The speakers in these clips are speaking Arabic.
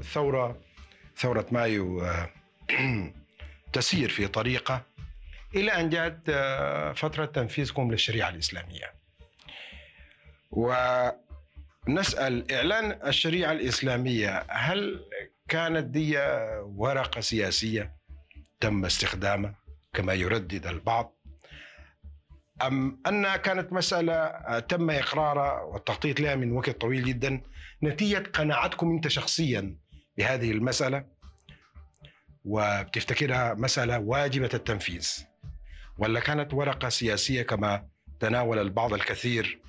الثورة ثورة مايو تسير في طريقة إلى أن جاءت فترة تنفيذكم للشريعة الإسلامية. ونسأل إعلان الشريعة الإسلامية هل كانت دي ورقة سياسية؟ تم استخدامها كما يردد البعض. أم أنها كانت مسألة تم إقرارها والتخطيط لها من وقت طويل جدا نتيجة قناعتكم أنت شخصيا. بهذه المسألة وبتفتكرها مسألة واجبة التنفيذ ولا كانت ورقة سياسية كما تناول البعض الكثير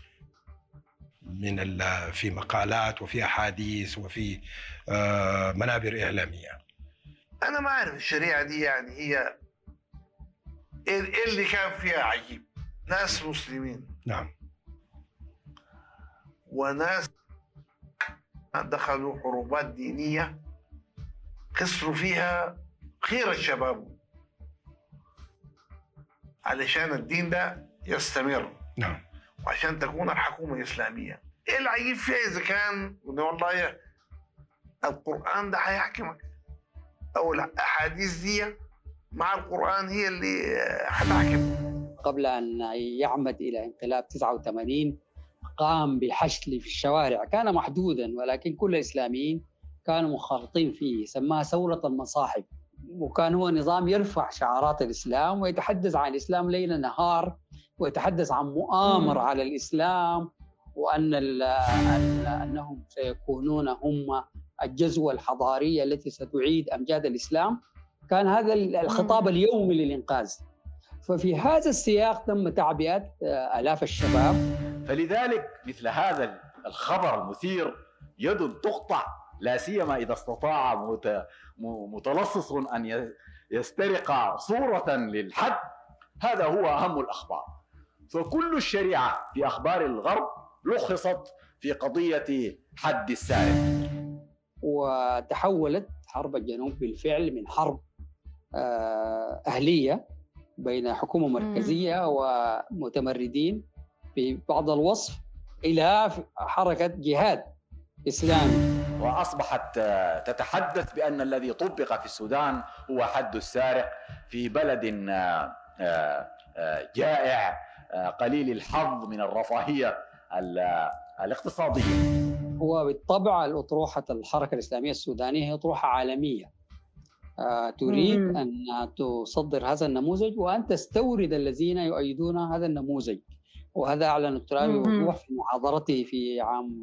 من في مقالات وفي أحاديث وفي آه، منابر إعلامية؟ أنا ما أعرف الشريعة دي يعني هي إيه اللي كان فيها عجيب؟ ناس مسلمين. نعم. وناس دخلوا حروبات دينية خسروا فيها خير الشباب. علشان الدين ده يستمر. نعم. وعشان تكون الحكومة اسلاميه إيه العجيب فيها إذا كان؟ والله القرآن ده هيحكمك. أو الأحاديث دي مع القرآن هي اللي هتحكم. قبل أن يعمد إلى انقلاب 89 قام بالحشد في الشوارع. كان محدودا ولكن كل الإسلاميين كانوا منخرطين فيه سماها ثورة المصاحب. وكان هو نظام يرفع شعارات الإسلام ويتحدث عن الإسلام ليل نهار ويتحدث عن مؤامرة على الإسلام وأن أنهم سيكونون هم الجزوة الحضارية التي ستعيد أمجاد الإسلام. كان هذا الخطاب اليومي للإنقاذ. ففي هذا السياق تم تعبئة آه، آلاف الشباب. فلذلك مثل هذا الخبر المثير يد تقطع لا سيما إذا استطاع متلصص أن يسترق صورة للحد. هذا هو أهم الأخبار. فكل الشريعة في أخبار الغرب لخصت في قضية حد السارق وتحولت حرب الجنوب بالفعل من حرب آه، أهلية بين حكومة مركزية ومتمردين في بعض الوصف إلى حركة جهاد إسلامي. وأصبحت آه، تتحدث بأن الذي طبق في السودان هو حد السارق في بلد آه، جائع قليل الحظ من الرفاهية الاقتصادية. هو بالطبع الأطروحة الحركة الإسلامية السودانية هي أطروحة عالمية. آه، تريد. أن تصدر هذا النموذج وأن تستورد الذين يؤيدون هذا النموذج. وهذا أعلن الترابي بوضوح في محاضرته في عام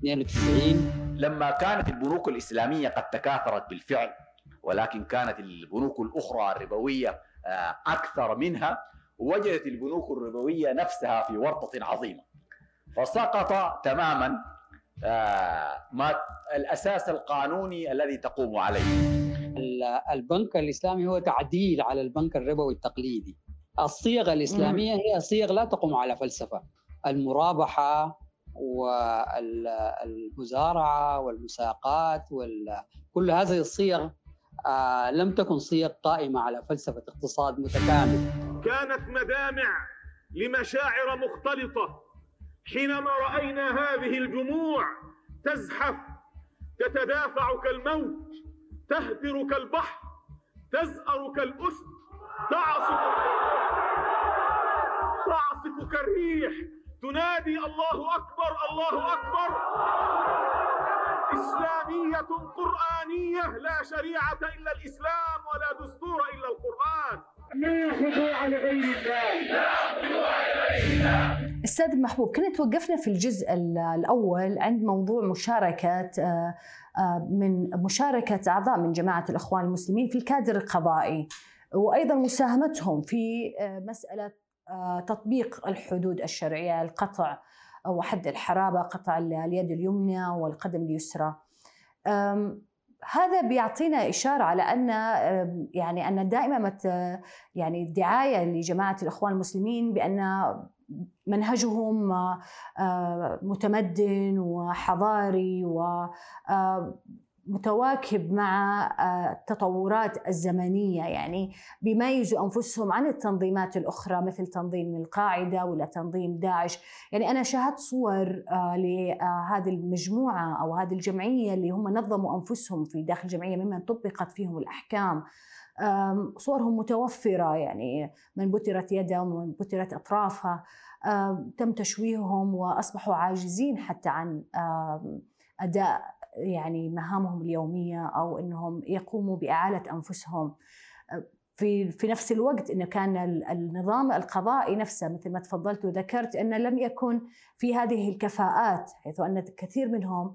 92 لما كانت البنوك الإسلامية قد تكاثرت بالفعل ولكن كانت البنوك الأخرى الربوية آه، أكثر منها وجدت البنوك الربوية نفسها في ورطة عظيمة. فسقط تماما آه، ما الأساس القانوني الذي تقوم عليه. البنك الإسلامي هو تعديل على البنك الربوي التقليدي. الصيغة الإسلامية هي صيغ لا تقوم على فلسفة. المرابحة والمزارعة والمساقات كل هذه الصيغ آه، لم تكن صيغ قائمة على فلسفة اقتصاد متكامل. كانت مدامع لمشاعر مختلطة. حينما رأينا هذه الجموع تزحف تتدافع كالموت تهدر كالبحر تزأر كالأسد تعصف تعصف كالريح. تنادي الله أكبر الله أكبر. إسلامية قرآنية لا شريعة إلا الإسلام ولا دستور إلا القرآن. لا خضوع لغير الله. أستاذ محبوب كنا توقفنا في الجزء الأول عند موضوع مشاركة آه، آه، من مشاركة أعضاء من جماعة الإخوان المسلمين في الكادر القضائي. وأيضا مساهمتهم في آه، مسألة تطبيق الحدود الشرعية القطع وحد الحرابة قطع اليد اليمنى والقدم اليسرى. هذا بيعطينا إشارة على أن يعني أن دائما يعني الدعايه لجماعة الإخوان المسلمين بأن منهجهم آه، متمدن وحضاري و متواكب مع آه، التطورات الزمنية. يعني بيميزوا أنفسهم عن التنظيمات الأخرى مثل تنظيم القاعدة ولا تنظيم داعش. يعني أنا شاهدت صور آه، لهذه المجموعة أو هذه الجمعية اللي هم نظموا أنفسهم في داخل الجمعية ممن طبقت فيهم الأحكام. صورهم متوفرة يعني من بترت يدها ومن بترت أطرافها. تم تشويههم وأصبحوا عاجزين حتى عن أداء يعني مهامهم اليومية أو إنهم يقوموا بإعالة أنفسهم في في نفس الوقت إنه كان النظام القضائي نفسه مثل ما تفضلت وذكرت إنه لم يكن في هذه الكفاءات حيث أن كثير منهم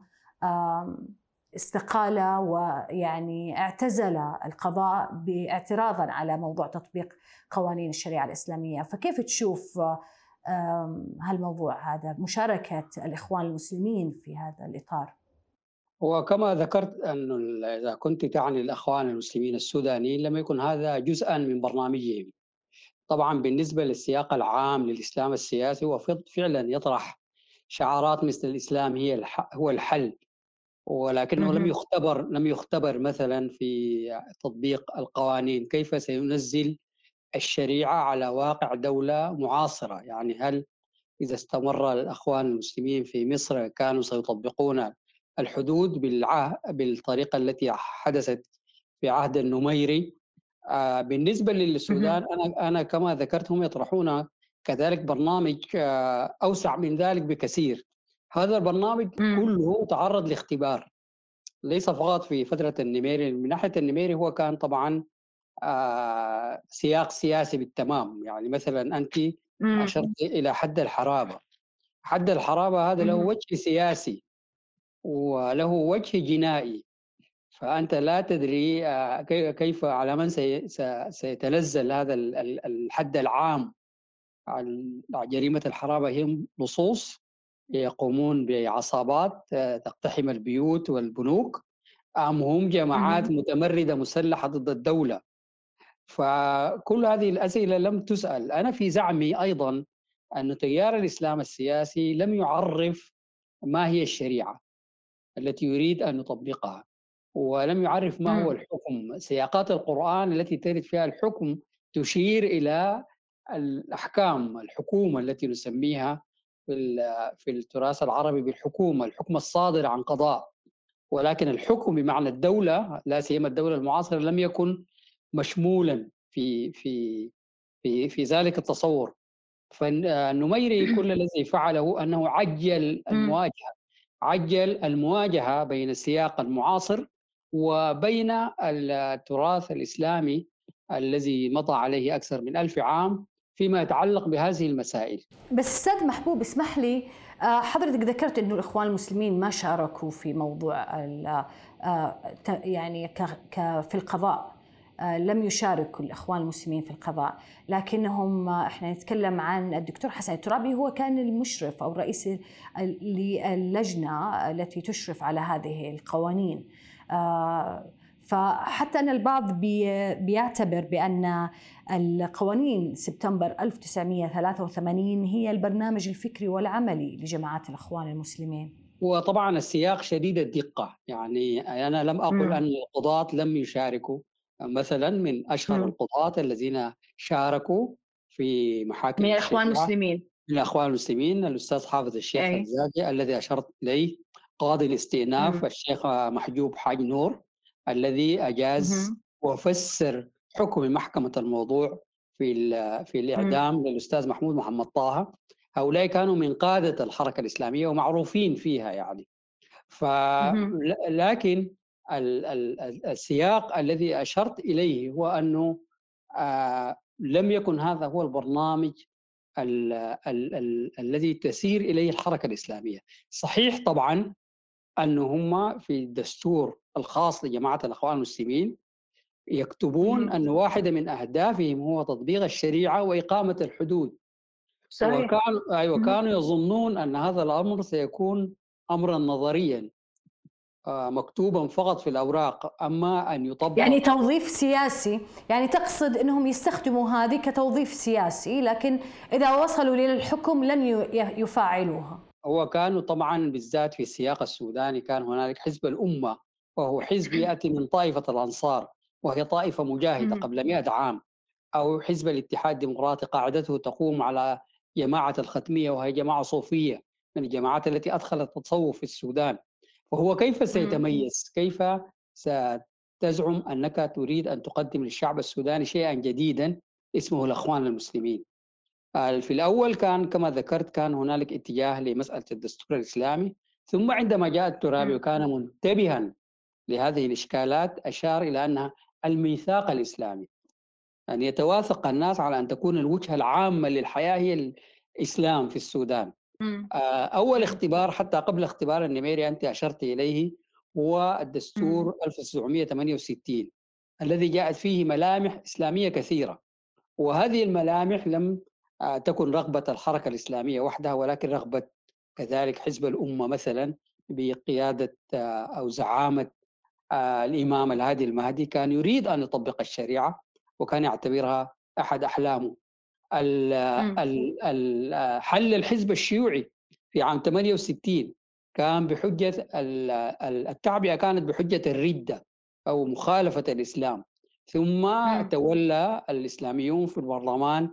استقال ويعني اعتزل القضاء باعتراضا على موضوع تطبيق قوانين الشريعة الإسلامية، فكيف تشوف هالموضوع هذا مشاركة الإخوان المسلمين في هذا الإطار؟ وكما ذكرت أنه إذا كنت تعني الأخوان المسلمين السودانيين لم يكن هذا جزءا من برنامجهم. طبعا بالنسبة للسياق العام للإسلام السياسي هو فعلا يطرح شعارات مثل الإسلام هي هو الحل ولكنه لم يختبر لم يختبر مثلا في تطبيق القوانين كيف سينزل الشريعة على واقع دولة معاصرة. يعني هل إذا استمر الأخوان المسلمين في مصر كانوا سيطبقون الحدود بالعه... بالطريقة التي حدثت في عهد النميري. آه، بالنسبة للسودان أنا أنا كما ذكرت هم يطرحون كذلك برنامج آه، أوسع من ذلك بكثير. هذا البرنامج كله تعرض لاختبار. ليس فقط في فترة النميري من ناحية النميري هو كان طبعا آه، سياق سياسي بالتمام. يعني مثلا أنت أشرت إلى حد الحرابة. حد الحرابة هذا له وجه سياسي. وله وجه جنائي. فأنت لا تدري آه، كيف على من سيتنزل هذا الحد العام عن جريمة الحرابة. هي لصوص يقومون بعصابات آه، تقتحم البيوت والبنوك أم هم جماعات متمردة مسلحة ضد الدولة. فكل هذه الأسئلة لم تسأل. أنا في زعمي أيضا أن تيار الإسلام السياسي لم يعرف ما هي الشريعة. التي يريد أن يطبقها ولم يعرف ما هو الحكم. سياقات القرآن التي ترد فيها الحكم تشير إلى الأحكام الحكومة التي نسميها في في التراث العربي بالحكومة الحكم الصادر عن قضاء. ولكن الحكم بمعنى الدولة لا سيما الدولة المعاصرة لم يكن مشمولا في في في في ذلك التصور. فالنميري كل الذي فعله أنه عجل المواجهه عجل المواجهة بين السياق المعاصر وبين التراث الإسلامي الذي مضى عليه أكثر من ألف عام فيما يتعلق بهذه المسائل. بس أستاذ محبوب اسمح لي آه، حضرتك ذكرت إنه الإخوان المسلمين ما شاركوا في موضوع آه، يعني في القضاء. آه، لم يشاركوا الإخوان المسلمين في القضاء. لكنهم آه، إحنا نتكلم عن الدكتور حسن الترابي هو كان المشرف أو الرئيس للجنة التي تشرف على هذه القوانين. آه، فحتى أن البعض بيعتبر بأن القوانين سبتمبر 1983 هي البرنامج الفكري والعملي لجماعات الإخوان المسلمين. وطبعا السياق شديد الدقة. يعني أنا لم أقل أن القضاة لم يشاركوا. مثلا من أشهر القضاة الذين شاركوا في محاكم من الإخوان المسلمين من الإخوان المسلمين الأستاذ حافظ الشيخ أي. الزاكي الذي أشرت إليه قاضي الاستئناف مم. الشيخ محجوب حاج نور الذي أجاز مم. وفسر حكم محكمة الموضوع في في الإعدام مم. للأستاذ محمود محمد طه هؤلاء كانوا من قادة الحركة الإسلامية ومعروفين فيها يعني ف لكن السياق الذي أشرت إليه هو أنه آه، لم يكن هذا هو البرنامج ال ال ال الذي تسير إليه الحركة الإسلامية. صحيح طبعا انه هم في الدستور الخاص لجماعة الإخوان المسلمين يكتبون أن واحدة من أهدافهم هو تطبيق الشريعة وإقامة الحدود. صحيح. وكانوا أيوه كانوا يظنون أن هذا الأمر سيكون امرا نظريا مكتوبا فقط في الأوراق أما أن يطبق يعني توظيف سياسي يعني تقصد إنهم يستخدموا هذه كتوظيف سياسي لكن إذا وصلوا للحكم لن يفعلوها هو كانوا طبعا بالذات في السياق السوداني كان هنالك حزب الأمة وهو حزب يأتي من طائفة الأنصار وهي طائفة مجاهدة. قبل 100 عام أو حزب الاتحاد الديمقراطي قاعدته تقوم على جماعة الختمية وهي جماعة صوفية من الجماعات التي أدخلت التصوف في السودان وهو كيف سيتميز؟ كيف ستزعم أنك تريد أن تقدم للشعب السوداني شيئا جديدا اسمه الأخوان المسلمين. آه، في الأول كان كما ذكرت كان هنالك اتجاه لمسألة الدستور الإسلامي ثم عندما جاء الترابي. وكان منتبها لهذه الإشكالات أشار إلى أنها الميثاق الإسلامي أن يتواثق الناس على أن تكون الوجهة العامة للحياة هي الإسلام في السودان آه، أول اختبار حتى قبل اختبار النميري أنت أشرت إليه هو الدستور 1968 الذي جاءت فيه ملامح إسلامية كثيرة. وهذه الملامح لم آه، تكن رغبة الحركة الإسلامية وحدها ولكن رغبة كذلك حزب الأمة مثلا بقيادة آه، أو زعامة آه، الإمام الهادي المهدي كان يريد أن يطبق الشريعة وكان يعتبرها. ال- ال- حل الحزب الشيوعي في عام 68 كان بحجة ال- ال- التعبئه كانت بحجة الردة أو مخالفة الإسلام. ثم مم. تولى الإسلاميون في البرلمان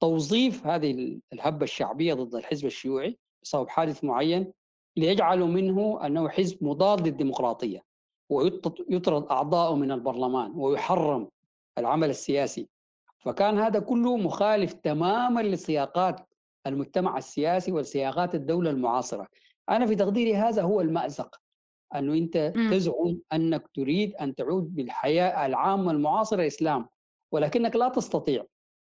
توظيف هذه الهبة الشعبية ضد الحزب الشيوعي بسبب حادث معين ليجعلوا منه أنه حزب مضاد للديمقراطية ويطرد اعضاؤه من البرلمان ويحرم العمل السياسي. فكان هذا كله مخالف تماما لسياقات المجتمع السياسي وسياقات الدولة المعاصرة أنا في تقديري هذا هو المأزق أنه أنت مم. تزعم أنك تريد أن تعود بالحياة العامة المعاصرة الإسلام ولكنك لا تستطيع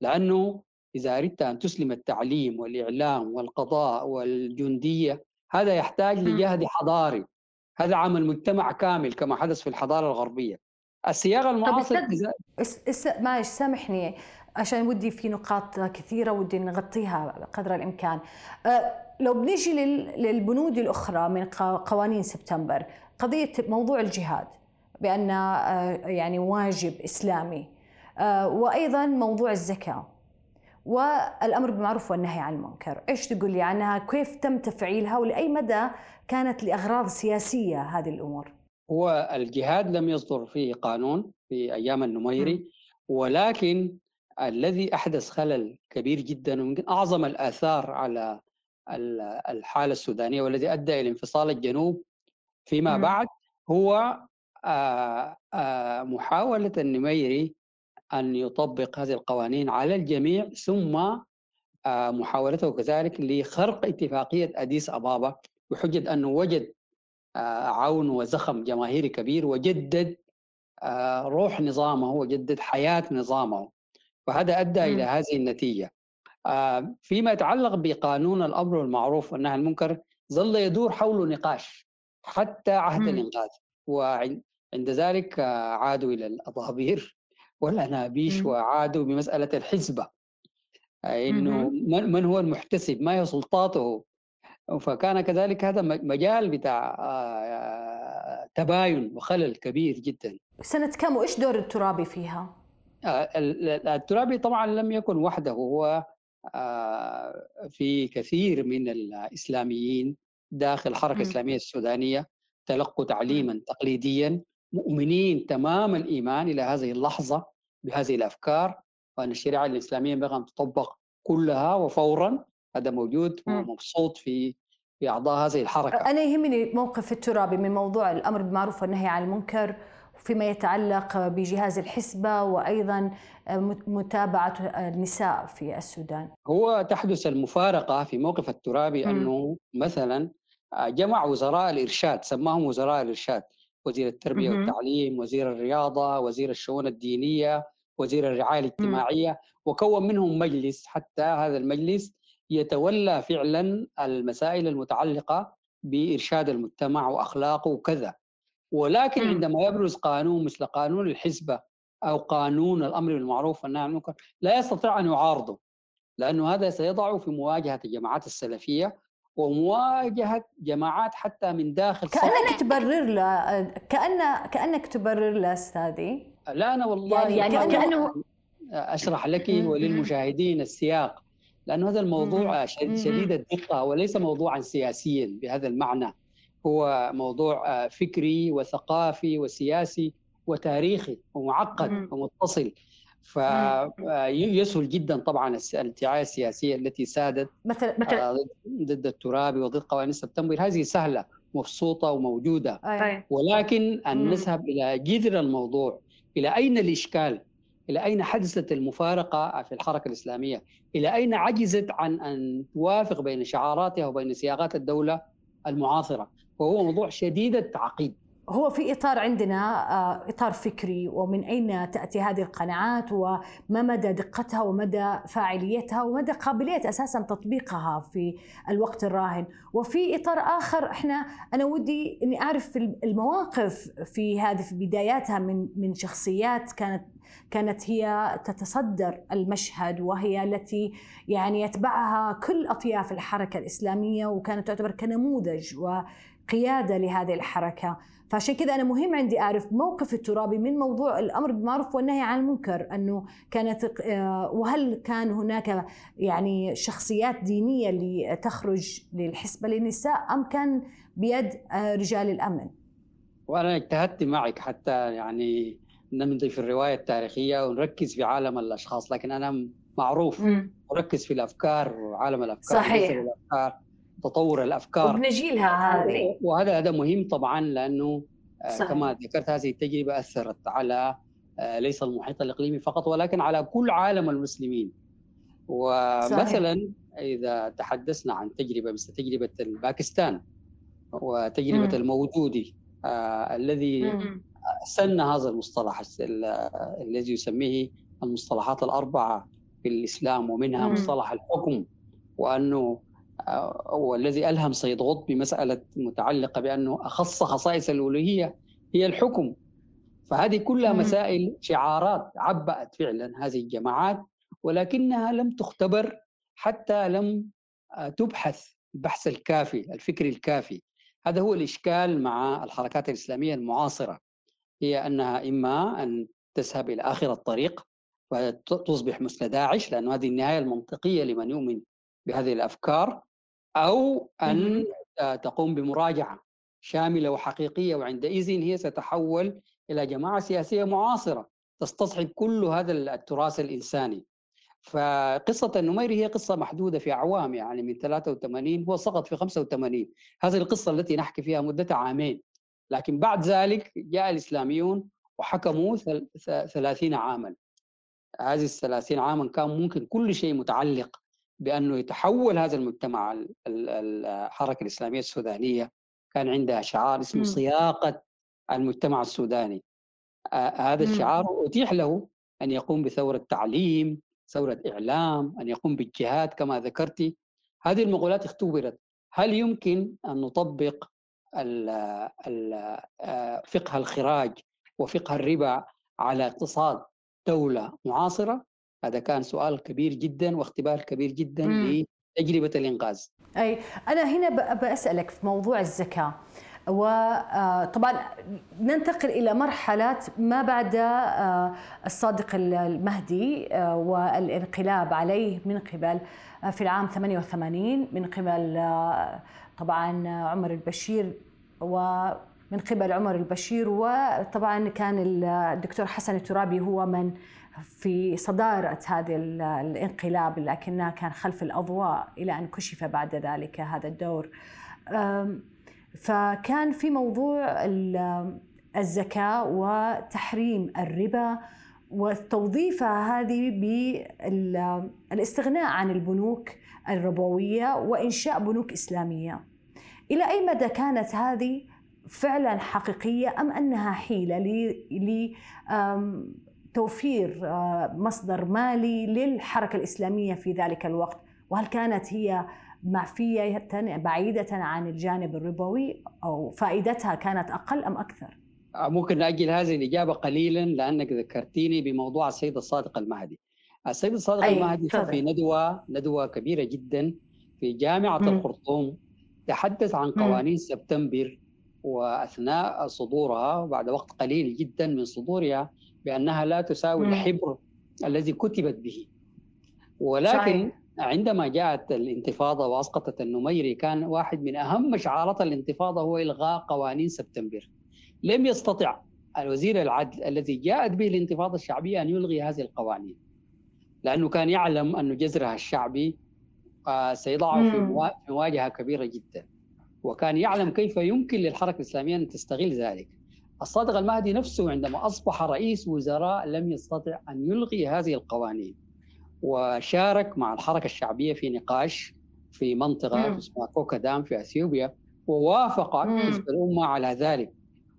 لأنه إذا أردت أن تسلم التعليم والإعلام والقضاء والجندية هذا يحتاج. لجهد حضاري هذا عمل مجتمع كامل كما حدث في الحضارة الغربية السياق المعاصر أستاذ- إذا- معلش سامحني عشان ودي في نقاط كثيرة ودي نغطيها قدر الإمكان. أه، لو بنيجي لل- للبنود الأخرى من قوانين سبتمبر قضية موضوع الجهاد بأن أه، يعني واجب إسلامي أه، وأيضا موضوع الزكاة والأمر بالمعروف والنهي عن المنكر. إيش تقول لي عنها؟ كيف تم تفعيلها؟ ولأي مدى كانت لأغراض سياسية هذه الأمور؟ هو الجهاد لم يصدر فيه قانون في أيام النميري ولكن الذي أحدث خلل كبير جدا ويمكن أعظم الآثار على ال- الحالة السودانية والذي أدى إلى انفصال الجنوب فيما مم. بعد هو آه، آه، محاولة النميري أن يطبق هذه القوانين على الجميع ثم آه، محاولته كذلك لخرق اتفاقية أديس أبابا بحجة أنه وجد عون وزخم جماهيري كبير وجدد آه، روح نظامه وجدد حياة نظامه وهذا أدى مم. إلى هذه النتيجة آه، فيما يتعلق بقانون الأمر والمعروف والنهي عن المنكر ظل يدور حوله نقاش حتى عهد مم. الإنقاذ وعند ذلك آه، عادوا إلى الأضابير والأنابيش. وعادوا بمسألة الحزبة آه،. من من هو المحتسب ما هي سلطاته فكان كذلك هذا مجال بتاع آه، تباين وخلل كبير جدا سنة كم وإيش دور الترابي فيها؟ آه، ال- ال- الترابي طبعا لم يكن وحده هو آه، في كثير من الإسلاميين داخل الحركة. الإسلامية السودانية تلقوا تعليما تقليديا مؤمنين تمام الإيمان إلى هذه اللحظة بهذه الأفكار وأن الشريعة الإسلامية ينبغي أن تطبق كلها وفورا هذا موجود. ومبسوط في في أعضاء هذه الحركة أنا يهمني موقف الترابي من موضوع الأمر بالمعروف والنهي عن المنكر فيما يتعلق بجهاز الحسبة وأيضا متابعة النساء في السودان هو تحدث المفارقة في موقف الترابي مم. أنه مثلا جمع وزراء الإرشاد سماهم وزراء الإرشاد وزير التربية مهم. والتعليم وزير الرياضة وزير الشؤون الدينية وزير الرعاية الاجتماعية وكون منهم مجلس حتى هذا المجلس يتولى فعلا المسائل المتعلقة بإرشاد المجتمع وأخلاقه وكذا ولكن. عندما يبرز قانون مثل قانون الحزبة أو قانون الأمر بالمعروف والنهي عن المنكر لا يستطيع أن يعارضه لأنه هذا سيضع في مواجهة الجماعات السلفية ومواجهة جماعات حتى من داخل صف كأنك تبرر له كأن كأنك تبرر له أستاذي لا أنا والله يعني- يعني ما كأنه- أشرح لك. وللمشاهدين السياق لأن هذا الموضوع شديد الدقة وليس موضوعا سياسيا بهذا المعنى. هو موضوع آه، فكري وثقافي وسياسي وتاريخي ومعقد. ومتصل. فيسهل جدا طبعا الانتعاية السياسية التي سادت مثلا مثلا آه، ضد الترابي وضد قوانين سبتمبر هذه سهلة مبسوطة وموجودة. أي. ولكن أن مم. نذهب إلى جذر الموضوع. إلى أين الإشكال؟ إلى أين حدثت المفارقة في الحركة الإسلامية؟ إلى أين عجزت عن أن توافق بين شعاراتها وبين صياغات الدولة المعاصرة؟ وهو موضوع شديد التعقيد. هو في إطار عندنا آه، إطار فكري ومن أين تأتي هذه القناعات وما مدى دقتها ومدى فاعليتها ومدى قابلية أساسا تطبيقها في الوقت الراهن. وفي إطار آخر إحنا أنا ودي إني أعرف في المواقف في هذه في بداياتها من من شخصيات كانت كانت هي تتصدر المشهد وهي التي يعني يتبعها كل أطياف الحركة الإسلامية وكانت تعتبر كنموذج وقيادة لهذه الحركة فعشان كذا أنا مهم عندي أعرف موقف الترابي من موضوع الأمر بالمعروف والنهي عن المنكر أنه كانت آه، وهل كان هناك يعني شخصيات دينية اللي تخرج للحسبة للنساء أم كان بيد آه، رجال الأمن؟ وأنا اجتهدت معك حتى يعني نمضي في الرواية التاريخية ونركز في عالم الأشخاص لكن أنا معروف أركز في الأفكار وعالم الأفكار صحيح. جسر الأفكار تطور الأفكار وبنجيلها هذه وهذا هذا مهم طبعا لأنه آه، صحيح. كما ذكرت هذه التجربة أثرت على آه، ليس المحيط الإقليمي فقط ولكن على كل عالم المسلمين ومثلا إذا تحدثنا عن تجربة مثل تجربة باكستان وتجربة مم. المودودي آه، الذي مم. سن هذا المصطلح ال- الذي يسميه المصطلحات الأربعة في الإسلام ومنها مم. مصطلح الحكم وأنه آه، والذي ألهم سيد قطب بمساله متعلقة بأنه أخص خصائص الألوهية هي الحكم فهذه كلها مم. مسائل شعارات عبأت فعلا هذه الجماعات ولكنها لم تختبر حتى لم آه، تبحث البحث الكافي الفكر الكافي هذا هو الإشكال مع الحركات الإسلامية المعاصرة هي أنها إما أن تذهب إلى آخر الطريق وتصبح مثل داعش لأن هذه النهاية المنطقية لمن يؤمن بهذه الأفكار أو أن آه، تقوم بمراجعة شاملة وحقيقية وعندئذ هي ستتحول إلى جماعة سياسية معاصرة تستصحب كل هذا التراث الإنساني. فقصة النميري هي قصة محدودة في أعوام يعني من 83 هو سقط في 85 هذه القصة التي نحكي فيها مدة عامين. لكن بعد ذلك جاء الإسلاميون وحكموا ثل- ث- 30 عاما. هذه الثلاثين عاما كان ممكن كل شيء متعلق بأنه يتحول هذا المجتمع ال- ال- الحركة الإسلامية السودانية. كان عندها شعار اسمه مم. صياغة المجتمع السوداني. هذا. الشعار أتيح له أن يقوم بثورة تعليم ثورة إعلام أن يقوم بالجهاد كما ذكرت. هذه المقولات اختبرت. هل يمكن أن نطبق فقه الخراج وفقه الربا على اقتصاد دولة معاصرة هذا كان سؤال كبير جدا واختبار كبير جدا مم. لتجربة الإنقاذ أي أنا هنا ب- بسالك في موضوع الزكاة وطبعا ننتقل إلى مرحلة ما بعد آه، الصادق المهدي آه، والانقلاب عليه من قبل آه، في العام 88 من قبل آه، طبعا عمر البشير ومن قبل عمر البشير وطبعا كان الدكتور حسن الترابي هو من في صدارة هذا ال- الانقلاب لكنه كان خلف الأضواء إلى أن كشف بعد ذلك هذا الدور. فكان في موضوع ال- الزكاة وتحريم الربا وتوظيفها هذه بالاستغناء عن البنوك الربوية وإنشاء بنوك إسلامية. إلى أي مدى كانت هذه فعلا حقيقية أم أنها حيلة ل- ل أم، توفير آه، مصدر مالي للحركة الإسلامية في ذلك الوقت؟ وهل كانت هي معفية بعيدة عن الجانب الربوي أو فائدتها كانت أقل أم أكثر؟ ممكن نأجل هذه الإجابة قليلا لأنك ذكرتيني بموضوع السيد الصادق المهدي. السيد الصادق أي، المهدي تفضل. في ندوة ندوة كبيرة جدا في جامعة مم. الخرطوم تحدث عن مم. قوانين سبتمبر وأثناء صدورها بعد وقت قليل جدا من صدورها بأنها لا تساوي مم. الحبر الذي كتبت به ولكن صحيح. عندما جاءت الانتفاضة وأسقطت النميري كان واحد من أهم شعارات الانتفاضة هو إلغاء قوانين سبتمبر لم يستطع الوزير العدل الذي جاءت به الانتفاضة الشعبية أن يلغي هذه القوانين لأنه كان يعلم أن جذرها الشعبي سيضعه في مواجهة كبيرة جدا. وكان يعلم كيف يمكن للحركة الإسلامية أن تستغل ذلك. الصادق المهدي نفسه عندما أصبح رئيس وزراء لم يستطع أن يلغي هذه القوانين وشارك مع الحركة الشعبية في نقاش في منطقة اسمها كوكادام في أثيوبيا ووافق حزب الأمة على ذلك.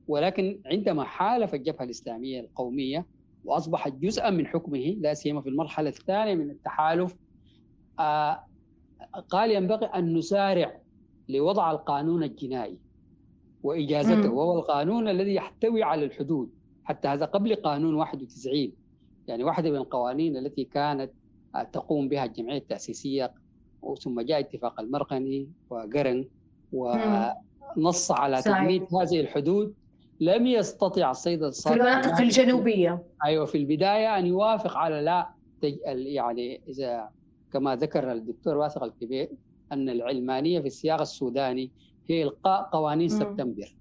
ولكن عندما حالف الجبهة الإسلامية القومية وأصبحت جزءا من حكمه لا سيما في المرحلة الثانية من التحالف. آه قال ينبغي أن نسارع لوضع القانون الجنائي وإجازته وهو القانون الذي يحتوي على الحدود حتى هذا قبل قانون 91 يعني واحدة من القوانين التي كانت تقوم بها الجمعية التأسيسية ثم جاء اتفاق المرقني وقرن ونص على تجميد هذه الحدود. لم يستطع السيد الصادق في المناطق الجنوبية. أيوة في البداية أن يوافق على لا يعني إذا كما ذكر الدكتور واثق الكبير أن العلمانية في السياق السوداني هي إلقاء قوانين سبتمبر.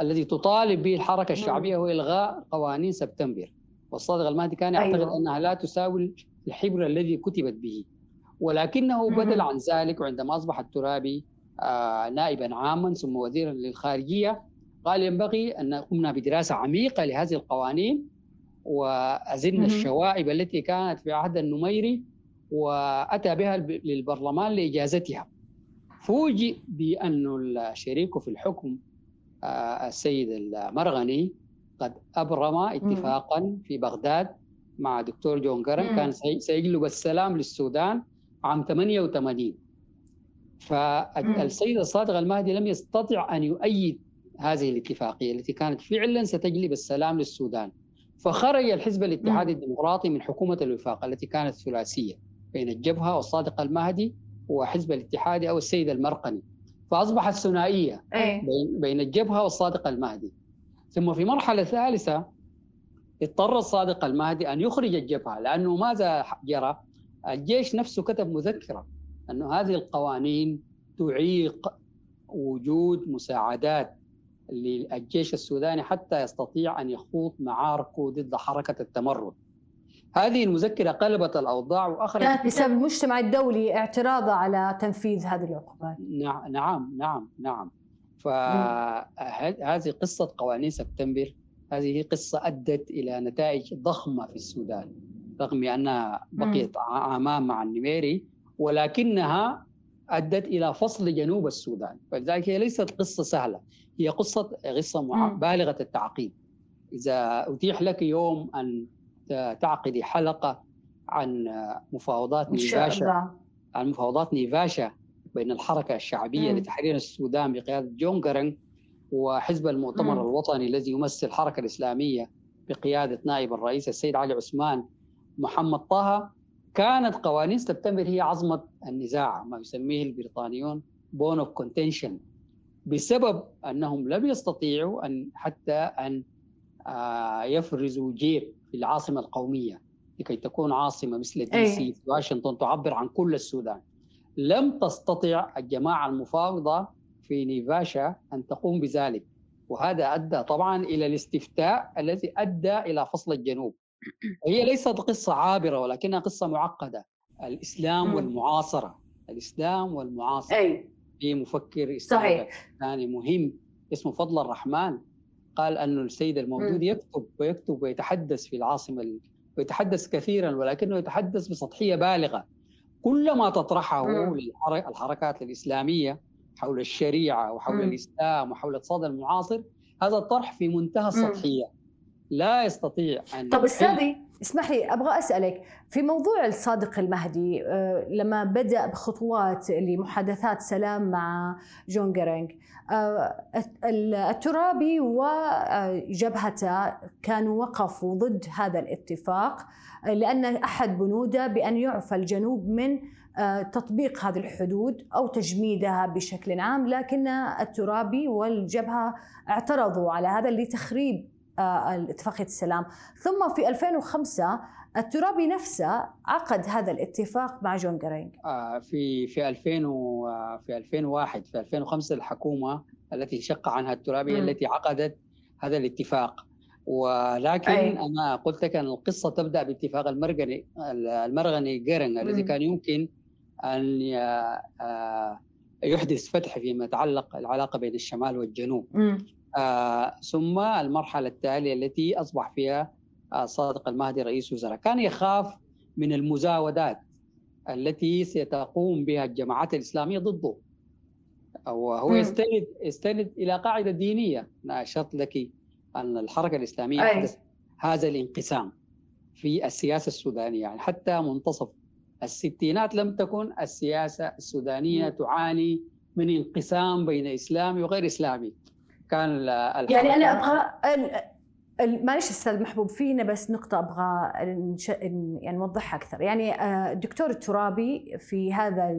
الذي تطالب به الحركة الشعبية هو إلغاء قوانين سبتمبر. والصادق المهدي كان يعتقد أيوة. أنها لا تساوي الحبر الذي كتبت به. ولكنه بدل عن ذلك وعندما أصبح الترابي آه نائبا عاما ثم وزيرا للخارجية قال ينبغي أن قمنا بدراسة عميقة لهذه القوانين وأزلنا الشوائب التي كانت في عهد النميري وأتى بها للبرلمان لإجازتها. فوجئ بأن شريكه في الحكم آه، السيد المرغني قد أبرم اتفاقا في بغداد مع دكتور جون كارن كان سيجلب السلام للسودان عام 88 فالسيد الصادق المهدي لم يستطع أن يؤيد هذه الاتفاقية التي كانت فعلا ستجلب السلام للسودان فخرج الحزب الاتحادي الديمقراطي من حكومة الوفاق التي كانت ثلاثية بين الجبهة والصادق المهدي وحزب الاتحادي أو السيد المرقني فأصبحت ثنائية إيه. بين الجبهة والصادق المهدي ثم في مرحلة ثالثة اضطر الصادق المهدي أن يخرج الجبهة لأنه ماذا جرى؟ الجيش نفسه كتب مذكرة أنه هذه القوانين تعيق وجود مساعدات للجيش السوداني حتى يستطيع أن يخوض معاركه ضد حركة التمرد. هذه المذكرة قلبت الأوضاع وأخرجت كانت بسبب المجتمع الدولي اعتراضا على تنفيذ هذه العقوبات. نعم نعم نعم. فهذه قصة قوانين سبتمبر. هذه قصة أدت إلى نتائج ضخمة في السودان رغم أنها بقيت عامان مع النميري ولكنها أدت إلى فصل جنوب السودان. فلذلك هي ليست قصة سهلة هي قصة قصة بالغة التعقيد. إذا أتيح لك يوم أن تعقدي حلقة عن مفاوضات نيفاشا عن مفاوضات نيفاشا بين الحركة الشعبية لتحرير السودان بقيادة جون قرنق وحزب المؤتمر مم. الوطني الذي يمثل الحركة الإسلامية بقيادة نائب الرئيس السيد علي عثمان محمد طه. كانت قوانين سبتمبر هي عظمة النزاع ما يسميه البريطانيون bone of contention بسبب أنهم لم يستطيعوا أن حتى أن آه، يفرزوا جيب في العاصمة القومية لكي تكون عاصمة مثل دي سي في واشنطن تعبر عن كل السودان. لم تستطع الجماعة المفاوضة في نيفاشا أن تقوم بذلك وهذا أدى طبعا إلى الاستفتاء الذي أدى إلى فصل الجنوب. هي ليست قصة عابرة ولكنها قصة معقدة. الإسلام والمعاصرة. الإسلام والمعاصرة. أي. في مفكر إسلامي ثاني مهم اسمه فضل الرحمن. قال أن السيد الموجود يكتب ويكتب ويتحدث في العاصمة ويتحدث كثيرا ولكنه يتحدث بسطحية بالغة. كل ما تطرحه الحركات الإسلامية حول الشريعة وحول الإسلام وحول الاقتصاد المعاصر هذا الطرح في منتهى السطحية. لا يستطيع أن طب أستاذي اسمح لي أبغى أسألك في موضوع الصادق المهدي آه، لما بدأ بخطوات لمحادثات سلام مع جون قرنق آه، الترابي وجبهته كانوا وقفوا ضد هذا الاتفاق لأن أحد بنوده بأن يعفى الجنوب من آه، تطبيق هذه الحدود أو تجميدها بشكل عام لكن الترابي والجبهة اعترضوا على هذا لتخريب اتفاقية السلام ثم في 2005 الترابي نفسه عقد هذا الاتفاق مع جون قرنق آه، في في 2000 و في 2001 في 2005 الحكومة التي انشق عنها الترابي مم. التي عقدت هذا الاتفاق ولكن أي. أنا قلت لك أن القصة تبدأ باتفاق المرغني المرغني جيرنج الذي. كان يمكن أن آه، يحدث فتح فيما يتعلق العلاقة بين الشمال والجنوب آه، ثم المرحلة التالية التي أصبح فيها آه، صادق المهدي رئيس وزراء كان يخاف من المزاودات التي ستقوم بها الجماعات الإسلامية ضده وهو. يستند يستند إلى قاعدة دينية أنا أشرت لك أن الحركة الإسلامية أي. هذا الانقسام في السياسة السودانية يعني حتى منتصف الستينات لم تكن السياسة السودانية. تعاني من انقسام بين إسلامي وغير إسلامي كان يعني أنا أبغى معلش أستاذ محبوب في هنا بس نقطة أبغى يعني نوضحها أكثر، يعني آه، الدكتور الترابي في هذا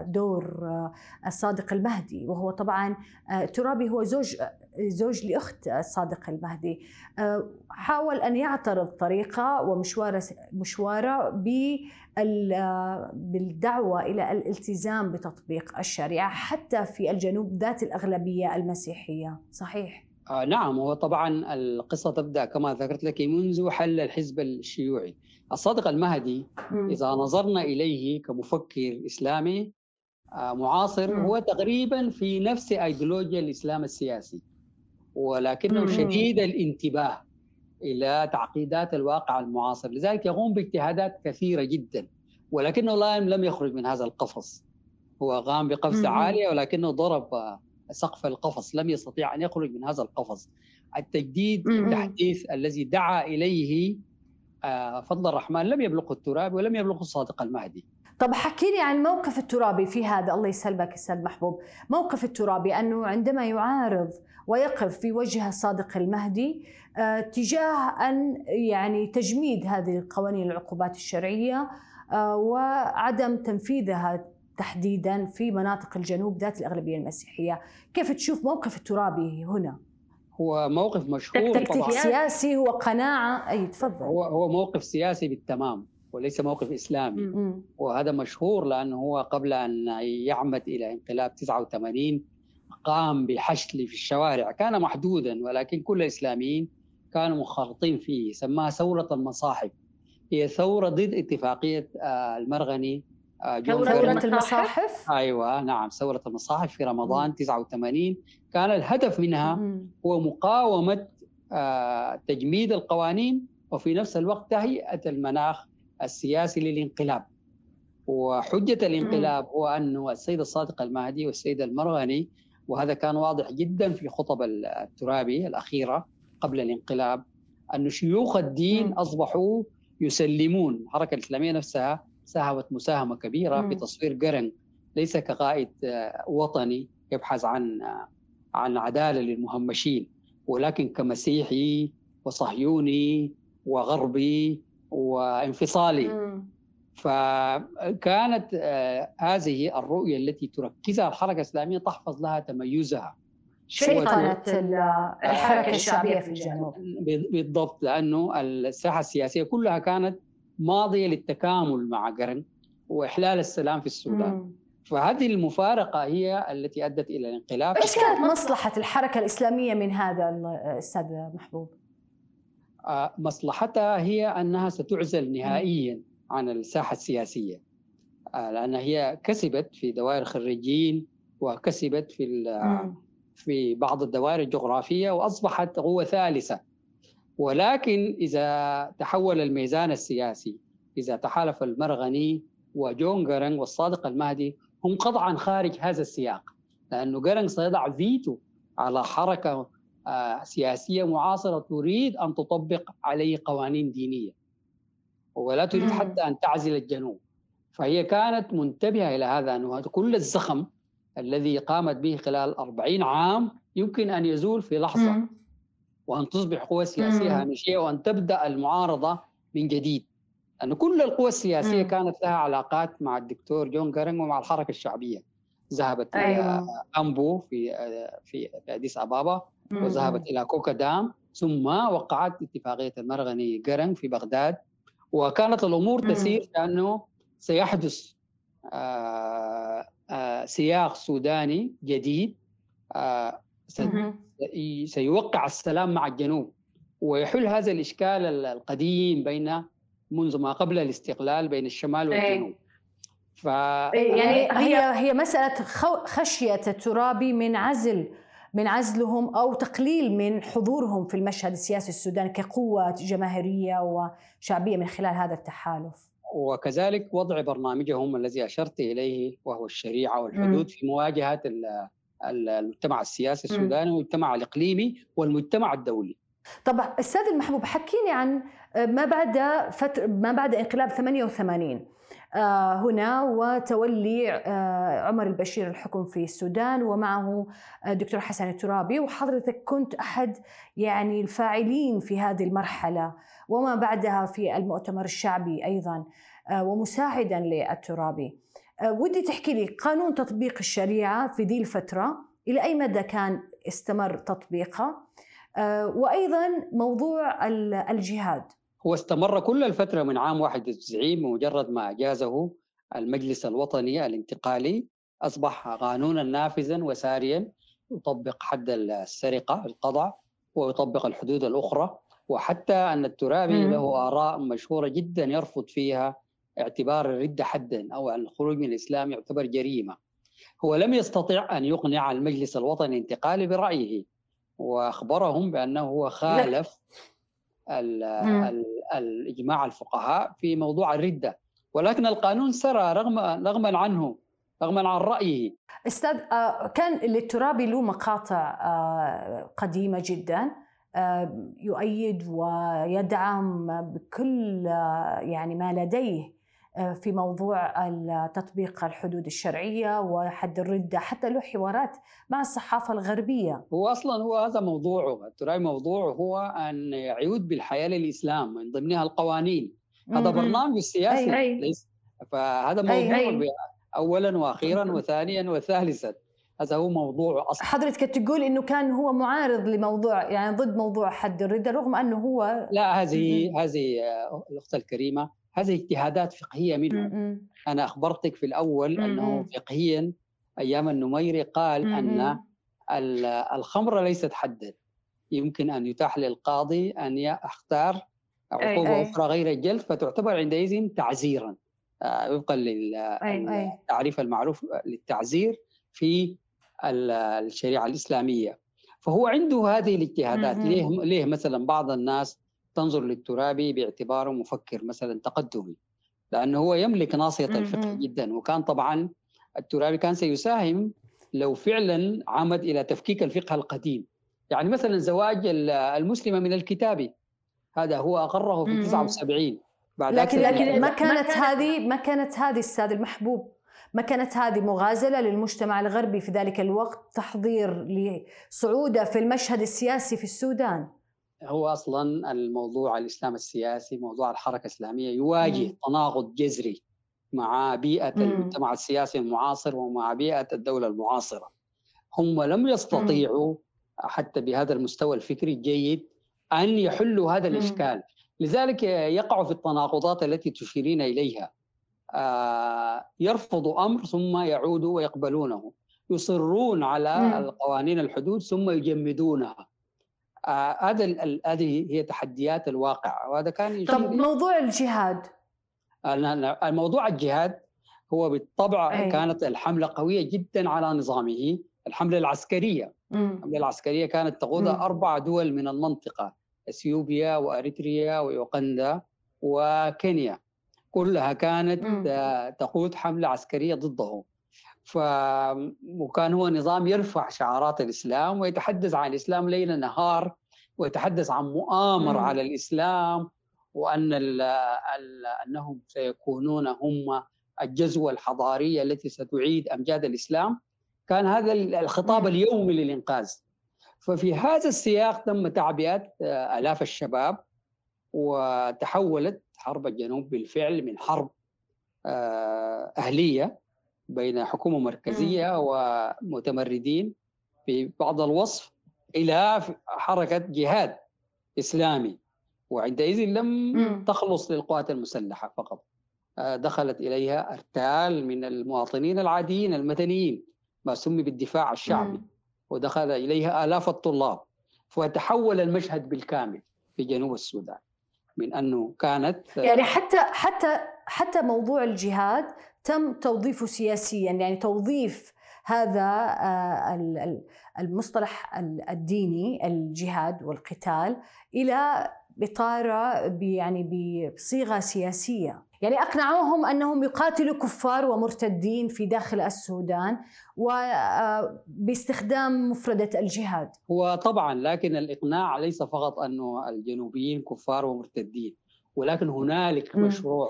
الدور آه، الصادق المهدي وهو طبعا آه، الترابي هو زوج زوج لأخت الصادق المهدي. آه، حاول أن يعترض طريقة ومشوارة مشوارة بال- بالدعوة إلى الالتزام بتطبيق الشريعة حتى في الجنوب ذات الأغلبية المسيحية، صحيح؟ آه نعم. هو طبعا القصة تبدأ كما ذكرت لك منذ حل الحزب الشيوعي. الصادق المهدي إذا نظرنا إليه كمفكر إسلامي آه معاصر. هو تقريبا في نفس أيديولوجيا الإسلام السياسي. ولكنه. شديد الانتباه إلى تعقيدات الواقع المعاصر لذلك يقوم باجتهادات كثيرة جدا ولكنه لا لم يخرج من هذا القفص هو قام بقفزة مم. عالية ولكنه ضرب سقف القفص لم يستطيع أن يخرج من هذا القفص التجديد. التحديث الذي دعا إليه آه، فضل الرحمن لم يبلغه الترابي ولم يبلغه الصادق المهدي طب حكي لي عن موقف الترابي في هذا الله يسلمك أستاذ محبوب موقف الترابي أنه عندما يعارض ويقف في وجه الصادق المهدي آه، تجاه أن يعني تجميد هذه قوانين العقوبات الشرعية آه، وعدم تنفيذها تحديدا في مناطق الجنوب ذات الأغلبية المسيحية. كيف تشوف موقف الترابي هنا؟ هو موقف مشهور تكتيك طبعا. سياسي هو قناعة؟ أي تفضل. هو هو موقف سياسي بالتمام وليس موقف إسلامي. مم. وهذا مشهور لأنه هو قبل أن يعمد إلى انقلاب 89 قام بحشد في الشوارع. كان محدودا ولكن كل الإسلاميين كانوا منخرطين فيه. سماها ثورة المصاحف. هي ثورة ضد اتفاقية آه، المرغني آه، جيرنج. المصاحف؟ أيوه نعم ثورة المصاحف في رمضان 89 كان الهدف منها. هو مقاومة آه، تجميد القوانين وفي نفس الوقت تهيئة المناخ السياسي للانقلاب. وحجة الانقلاب هو أنه السيد الصادق المهدي والسيد المرغني وهذا كان واضح جدا في خطب الترابي الأخيرة قبل الانقلاب أن شيوخ الدين مم. أصبحوا يسلمون الحركة الإسلامية نفسها ساهمت مساهمة كبيرة مم. في تصوير قرن ليس كقائد وطني يبحث عن عن عدالة للمهمشين ولكن كمسيحي وصهيوني وغربي وانفصالي مم. فكانت آه، هذه الرؤية التي تركزها الحركة الإسلامية تحفظ لها تميزها. شيطنة ال- الحركة الشعبية في الجنوب. بالضبط لأنه الساحة السياسية كلها كانت ماضية للتكامل مع قرن وإحلال السلام في السودان. مم. فهذه المفارقة هي التي أدت إلى الانقلاب. إيش كانت مصلحة الحركة الإسلامية من هذا الأستاذ محبوب؟ آه، مصلحتها هي أنها ستعزل نهائيا عن الساحة السياسية. آه، لأن هي كسبت في دوائر الخريجين وكسبت في. في بعض الدوائر الجغرافية وأصبحت قوة ثالثة. ولكن إذا تحول الميزان السياسي إذا تحالف المرغني وجون قرنق والصادق المهدي هم قطعا خارج هذا السياق. لأنه قرنق سيضع فيتو على حركة آه، سياسية معاصرة تريد أن تطبق عليه قوانين دينية. ولا تريد. حتى أن تعزل الجنوب فهي كانت منتبهة إلى هذا أنه هذا كل الزخم الذي قامت به خلال 40 عام يمكن أن يزول في لحظة مم. وأن تصبح قوه سياسية مم. هامشية وأن تبدأ المعارضة من جديد لأن كل القوى السياسية مم. كانت لها علاقات مع الدكتور جون قرنق ومع الحركة الشعبية ذهبت إلى أيوة. أمبو في في في أديس أبابا مم. وذهبت إلى كوكا دام ثم وقعت اتفاقية المرغني قرنق في بغداد وكانت الأمور. تسير كانه سيحدث آه، آه، سياق سوداني جديد آه،. سيوقع السلام مع الجنوب ويحل هذا الإشكال ال- القديم بين منذ ما قبل الاستقلال بين الشمال إيه. والجنوب ف يعني هي هي مسألة خشية الترابي من عزل من عزلهم أو تقليل من حضورهم في المشهد السياسي السوداني كقوة جماهيرية وشعبية من خلال هذا التحالف. وكذلك وضع برنامجهم الذي أشرت إليه وهو الشريعة والحدود في مواجهة ال- ال- المجتمع السياسي. السوداني والمجتمع الإقليمي والمجتمع الدولي. طب أستاذ المحبوب حكيني عن ما بعد فتر ما بعد انقلاب 88 آه، هنا وتولي آه، عمر البشير الحكم في السودان ومعه الدكتور حسن الترابي وحضرتك كنت أحد يعني الفاعلين في هذه المرحلة وما بعدها في المؤتمر الشعبي أيضا آه، ومساعدا للترابي. آه، ودي تحكي لي قانون تطبيق الشريعة في ذي الفترة إلى أي مدى كان استمر تطبيقه؟ آه، وأيضا موضوع ال- الجهاد هو استمر كل الفترة من عام 91 بمجرد ما أجازه المجلس الوطني الانتقالي أصبح قانونا نافذا وساريا يطبق حد السرقة القضع ويطبق الحدود الأخرى وحتى أن الترابي. له آراء مشهورة جدا يرفض فيها اعتبار الردة حدا أو أن الخروج من الإسلام يعتبر جريمة هو لم يستطع أن يقنع المجلس الوطني الانتقالي برأيه وأخبرهم بأنه هو خالف. ال- الإجماع الفقهاء في موضوع الردة. ولكن القانون سرى رغم رغما عنه رغما عن رأيه. أستاذ آه، كان للترابي له مقاطع آه، قديمة جدا آه، يؤيد ويدعم بكل يعني ما لديه. في موضوع تطبيق الحدود الشرعية وحد الردة حتى له حوارات مع الصحافة الغربية هو أصلا هو هذا موضوعه الترابي موضوعه هو أن يعود بالحياة للإسلام من ضمنها القوانين هذا. برنامج سياسي أي- أي. ليس فهذا أي- موضوع أي. ب- أولا وأخيرا وثانيا وثالثا هذا هو موضوع أصلا حضرتك تقول إنه كان هو معارض لموضوع يعني ضد موضوع حد الردة رغم أنه هو لا هذه هذه آه، الأخت الكريمة هذه اجتهادات فقهية منه مم. أنا أخبرتك في الأول مم. أنه فقهيا أيام النميري قال أن مم. ال- الخمر ليست حدا يمكن أن يتاح للقاضي أن يختار عقوبة أي. أخرى غير الجلد فتعتبر عندئذ تعزيرا آه، وفقا أي. للتعريف المعروف للتعزير في ال- الشريعة الإسلامية فهو عنده هذه الاجتهادات. ليه ليه مثلا بعض الناس تنظر للترابي باعتباره مفكر مثلا تقدمي لأنه هو يملك ناصية الفقه. جدا. وكان طبعا الترابي كان سيساهم لو فعلا عمد إلى تفكيك الفقه القديم. يعني مثلا زواج ال- المسلمة من الكتاب هذا هو أقره في مهم. 79 بعد لكن لكن ما كانت هذه ما كانت هذه أستاذ المحبوب. ما كانت هذه مغازلة للمجتمع الغربي في ذلك الوقت تحضير لصعوده في المشهد السياسي في السودان. هو أصلا الموضوع الإسلام السياسي موضوع الحركة الإسلامية يواجه مم. تناقض جذري مع بيئة مم. المجتمع السياسي المعاصر ومع بيئة الدولة المعاصرة هم لم يستطيعوا حتى بهذا المستوى الفكري الجيد أن يحلوا هذا مم. الإشكال لذلك يقعوا في التناقضات التي تشيرين إليها آه، يرفضوا أمر ثم يعودوا ويقبلونه يصرون على مم. القوانين الحدود ثم يجمدونها هذا ال- ال- هذه هي تحديات الواقع وهذا كان طب موضوع الجهاد أنا- الموضوع الجهاد هو بالطبع أي. كانت الحملة قوية جدا على نظامه الحملة العسكرية مم. الحملة العسكرية كانت تقودها مم. أربع دول من المنطقة إثيوبيا وإريتريا ويوغندا وكينيا كلها كانت مم. آه، تقود حملة عسكرية ضده ف وكان هو نظام يرفع شعارات الإسلام ويتحدث عن الإسلام ليل نهار ويتحدث عن مؤامرة مم. على الإسلام وأن ال ال أنهم سيكونون هم الجزوة الحضارية التي ستعيد أمجاد الإسلام كان هذا الخطاب. اليومي للإنقاذ ففي هذا السياق تم تعبئة آه، آلاف الشباب وتحولت حرب الجنوب بالفعل من حرب آه، أهلية بين حكومة مركزية ومتمردين في بعض الوصف إلى حركة جهاد إسلامي وعندئذ لم. تخلص للقوات المسلحة فقط آه، دخلت إليها أرتال من المواطنين العاديين المدنيين ما سمي بالدفاع الشعبي. ودخل إليها آلاف الطلاب فتحول المشهد بالكامل في جنوب السودان من أنه كانت يعني حتى حتى حتى موضوع الجهاد تم توظيفه سياسيا يعني توظيف هذا آه، ال- ال- المصطلح ال- الديني الجهاد والقتال إلى اطاره ب- يعني بصيغة سياسية يعني أقنعوهم أنهم يقاتلوا كفار ومرتدين في داخل السودان وباستخدام مفردة الجهاد هو طبعا لكن الإقناع ليس فقط أنه الجنوبيين كفار ومرتدين ولكن هنالك. مشروع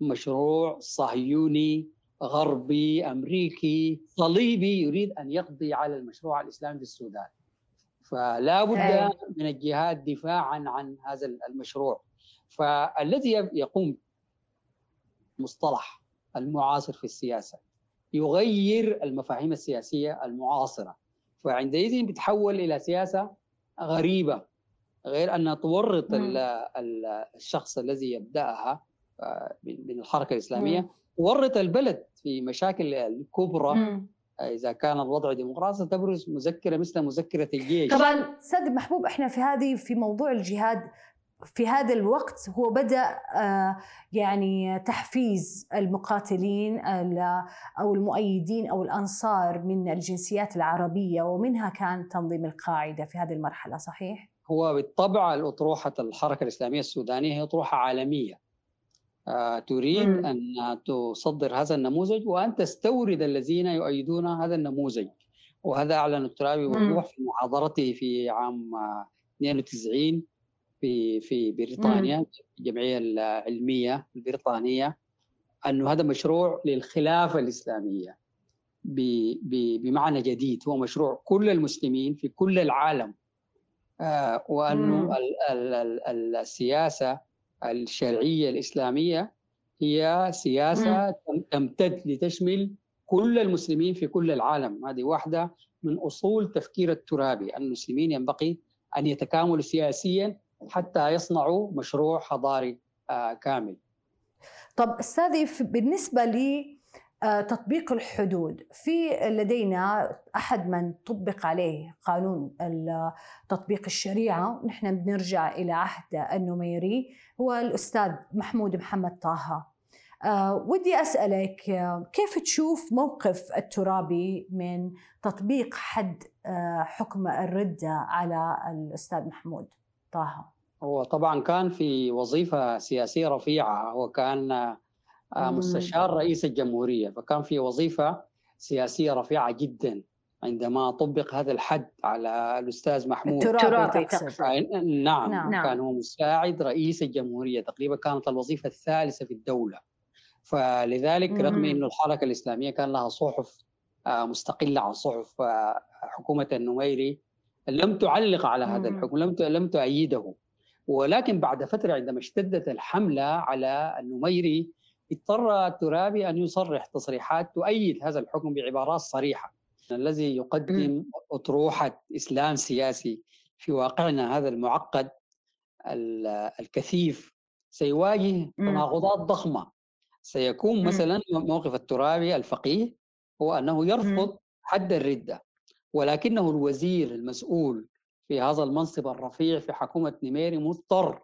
مشروع صهيوني غربي أمريكي صليبي يريد أن يقضي على المشروع الإسلامي في السودان. فلا بد. من الجهاد دفاعا عن هذا المشروع. فالذي يقوم مصطلح المعاصر في السياسة يغير المفاهيم السياسية المعاصرة. فعندئذ بتحول إلى سياسة غريبة غير أنها تورط الشخص الذي يبدأها. آه، من مم. الإسلامية تورط البلد في مشاكل الكبرى. إذا كان الوضع ديمقراطي تبرز مذكرة مثل مذكرة الجيش طبعا أستاذ محبوب إحنا في هذه في موضوع الجهاد في هذا الوقت هو بدأ آه، يعني تحفيز المقاتلين ال- أو المؤيدين أو الأنصار من الجنسيات العربية ومنها كان تنظيم القاعدة في هذه المرحلة صحيح؟ هو بالطبع الأطروحة الحركة الإسلامية السودانية هي أطروحة عالمية آه، تريد مم. أن تصدر هذا النموذج وأن تستورد الذين يؤيدون هذا النموذج وهذا أعلن الترابي مم. بوضوح في محاضرته في عام آه، 92 في في بريطانيا الجمعية العلمية البريطانية أنه هذا مشروع للخلافة الإسلامية ب- ب- بمعنى جديد هو مشروع كل المسلمين في كل العالم آه، مم. الشرعية الإسلامية هي سياسة تم- تمتد لتشمل كل المسلمين في كل العالم. هذه واحدة من أصول تفكير الترابي المسلمين ينبغي أن يتكاملوا سياسيا حتى يصنعوا مشروع حضاري آه، كامل. طب استاذي في- بالنسبة لي تطبيق الحدود في لدينا أحد من طبق عليه قانون تطبيق الشريعة نحن بنرجع إلى عهد النميري هو الأستاذ محمود محمد طه آه، ودي أسألك آه، كيف تشوف موقف الترابي من تطبيق حد آه، حكم الردة على الأستاذ محمود طه هو طبعا كان في وظيفة سياسية رفيعة هو كان آه، مم. مستشار رئيس الجمهورية فكان في وظيفة سياسية رفيعة جدا عندما طبق هذا الحد على الأستاذ محمود. آه، نعم, نعم. نعم. كان هو مساعد رئيس الجمهورية. تقريبا كانت الوظيفة الثالثة في الدولة. فلذلك رغم مم. أن الحركة الإسلامية كان لها صحف آه، مستقلة عن صحف آه، حكومة النميري لم تعلق على هذا. الحكم لم لم تؤيده. ولكن بعد فترة عندما اشتدت الحملة على النميري اضطر الترابي أن يصرح تصريحات تؤيد هذا الحكم بعبارات صريحة الذي يقدم أطروحة إسلام سياسي في واقعنا هذا المعقد ال- الكثيف سيواجه. تناقضات ضخمة سيكون. مثلا موقف الترابي الفقيه هو أنه يرفض حد الردة ولكنه الوزير المسؤول في هذا المنصب الرفيع في حكومة نميري مضطر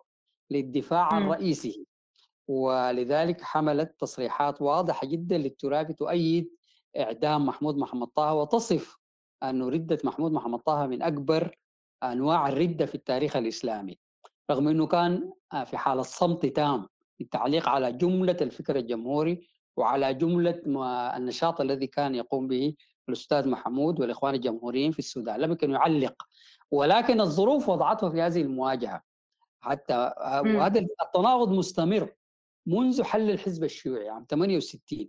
للدفاع عن. رئيسه ولذلك حملت تصريحات واضحة جدا للترابي تؤيد إعدام محمود محمد طه وتصف أن ردة محمود محمد طه من أكبر أنواع الردة في التاريخ الإسلامي رغم أنه كان في حالة صمت تام للتعليق على جملة الفكر الجمهوري وعلى جملة النشاط الذي كان يقوم به الأستاذ محمود والإخوان الجمهوريين في السودان لم يكن يعلق ولكن الظروف وضعته في هذه المواجهة حتى مم. وهذا التناقض مستمر منذ حل الحزب الشيوعي عام 68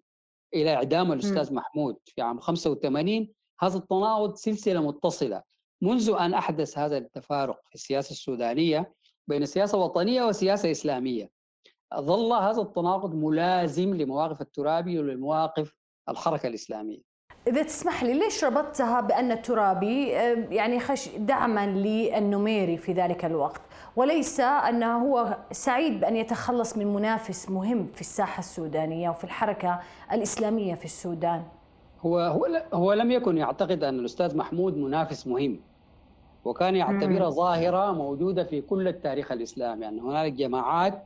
إلى إعدام الأستاذ محمود في عام 85 هذا التناقض سلسلة متصلة. منذ أن أحدث هذا التفارق في السياسة السودانية بين سياسة وطنية وسياسة إسلامية ظل هذا التناقض ملازم لمواقف الترابي ولمواقف الحركه الإسلامية. إذا تسمح لي ليش ربطتها بأن الترابي يعني خش دعما للنميري في ذلك الوقت؟ وليس أنه هو سعيد بأن يتخلص من منافس مهم في الساحة السودانية وفي الحركة الإسلامية في السودان. هو هو هو لم يكن يعتقد أن الأستاذ محمود منافس مهم وكان يعتبرها ظاهرة موجودة في كل التاريخ الإسلامي. أن يعني هنالك جماعات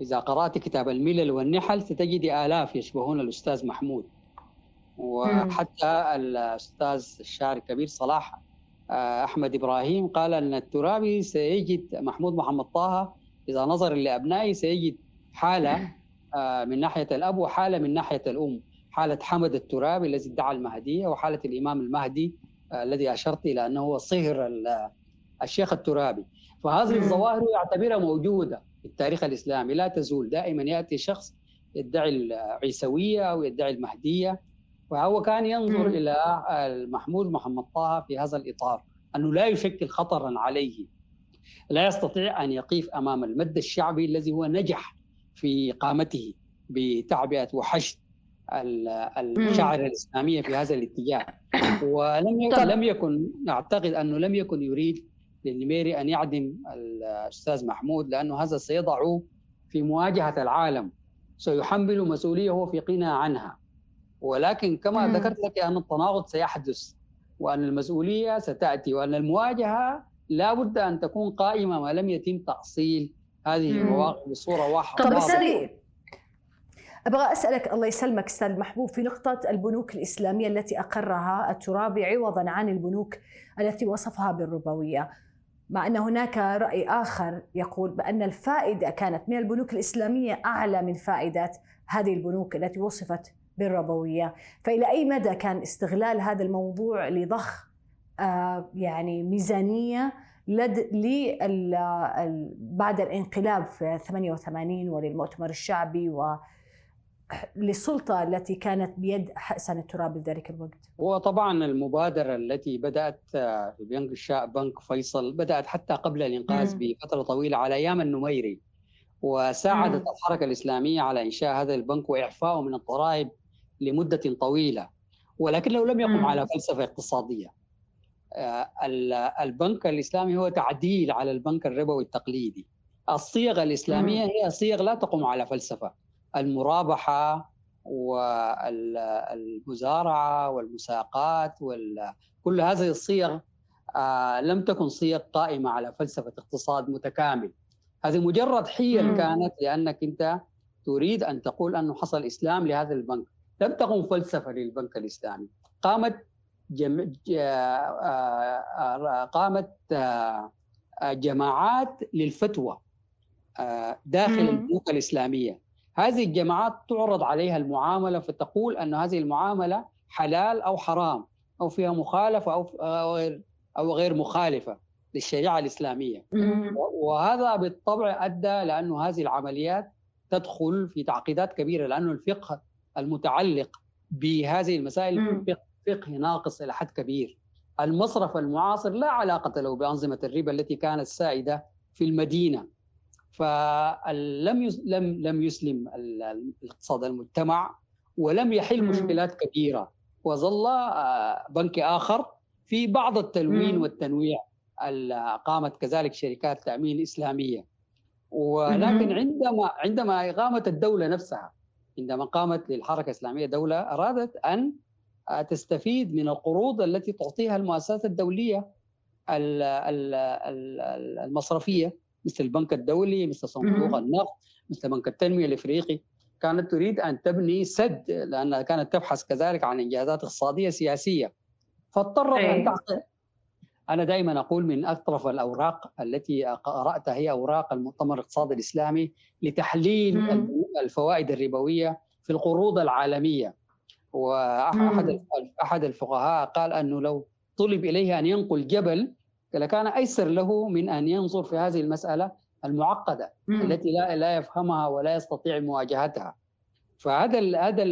إذا قرأت كتاب الملل والنحل ستجد آلاف يشبهون الأستاذ محمود. وحتى الأستاذ الشاعر الكبير صلاح آه، أحمد إبراهيم قال أن الترابي سيجد محمود محمد طه إذا نظر لأبنائه سيجد حالة آه، من ناحية الأب وحالة من ناحية الأم. حالة حمد الترابي الذي ادعى المهدية وحالة الإمام المهدي آه، الذي أشرت إلى أنه هو صهر الشيخ الترابي. فهذه الظواهر يعتبرها موجودة في التاريخ الإسلامي. لا تزول. دائما يأتي شخص يدعي العيسوية أو يدعي المهدية. فهو كان ينظر م. إلى محمود محمد طه في هذا الإطار أنه لا يشكل خطرا عليه. لا يستطيع أن يقيف أمام المد الشعبي الذي هو نجح في قامته بتعبئة وحشد الشعر الإسلامية في هذا الاتجاه. ولم يكن لم يكن أعتقد أنه لم يكن يريد للنميري أن يعدم الأستاذ محمود لأنه هذا سيضعه في مواجهة العالم. سيحمل مسؤولية هو في قناع عنها. ولكن كما مم. ذكرت لك أن التناقض سيحدث وأن المسؤولية ستأتي وأن المواجهة لا بد أن تكون قائمة ما لم يتم تأصيل هذه المواقف بصورة واضحة طب أبغى أسألك الله يسلمك أستاذ محبوب في نقطة البنوك الإسلامية التي أقرها الترابي عوضا عن البنوك التي وصفها بالربوية مع أن هناك رأي آخر يقول بأن الفائدة كانت من البنوك الإسلامية أعلى من فائدة هذه البنوك التي وصفت بالربوية. فإلى أي مدى كان استغلال هذا الموضوع لضخ آه، يعني ميزانية لد بعد الانقلاب في 88 وللمؤتمر الشعبي و للسلطة التي كانت بيد حسن الترابي في ذلك الوقت؟ وطبعا المبادرة التي بدأت في بنك الشاء بنك فيصل بدأت حتى قبل الإنقاذ بفترة طويلة على أيام النميري وساعدت. الحركة الإسلامية على إنشاء هذا البنك وإعفائه من الضرائب لمدة طويلة ولكنه لم يقم. على فلسفة اقتصادية. آه، البنك الإسلامي هو تعديل على البنك الربوي التقليدي. الصيغ الإسلامية هي صيغ لا تقوم على فلسفة. المرابحة والمزارعة والمساقات كل هذه الصيغ آه، لم تكن صيغ قائمة على فلسفة اقتصاد متكامل. هذه مجرد حيل كانت لأنك أنت تريد أن تقول انه حصل إسلام لهذا البنك. لم تقم فلسفة للبنك الإسلامي. قامت جم... آه، آه، قامت جماعات للفتوى داخل البنوك الإسلامية. هذه الجماعات تعرض عليها المعاملة فتقول أن هذه المعاملة حلال أو حرام أو فيها مخالفة أو أو غير أو غير مخالفة للشريعة الإسلامية. وهذا بالطبع أدى لأنه هذه العمليات تدخل في تعقيدات كبيرة لأنه الفقه المتعلق بهذه المسائل فقه ناقص إلى حد كبير. المصرف المعاصر لا علاقة له بأنظمة الربا التي كانت سائدة في المدينة. فلم لم لم يسلم الاقتصاد المجتمع ولم يحل مشكلات كبيرة. وظل آه، بنك آخر في بعض التلوين والتنويع. قامت كذلك شركات تأمين إسلامية. ولكن عندما عندما قامت الدولة نفسها عندما قامت للحركة الإسلامية دولة أرادت أن آه، تستفيد من القروض التي تعطيها المؤسسات الدولية المصرفية مثل البنك الدولي مثل صندوق النقد مثل بنك التنمية الإفريقي. كانت تريد أن تبني سد لأنها كانت تبحث كذلك عن إنجازات اقتصادية سياسية. فاضطرت أن إيه. تعطي أنا دائما أقول من أطرف الأوراق التي قرأتها هي أوراق المؤتمر الاقتصادي الإسلامي لتحليل الفوائد الربوية في القروض العالمية. واحد أحد الفقهاء قال أنه لو طلب اليه أن ينقل جبل لكان أيسر له من أن ينظر في هذه المسألة المعقدة مم. التي لا لا يفهمها ولا يستطيع مواجهتها. فهذا هذا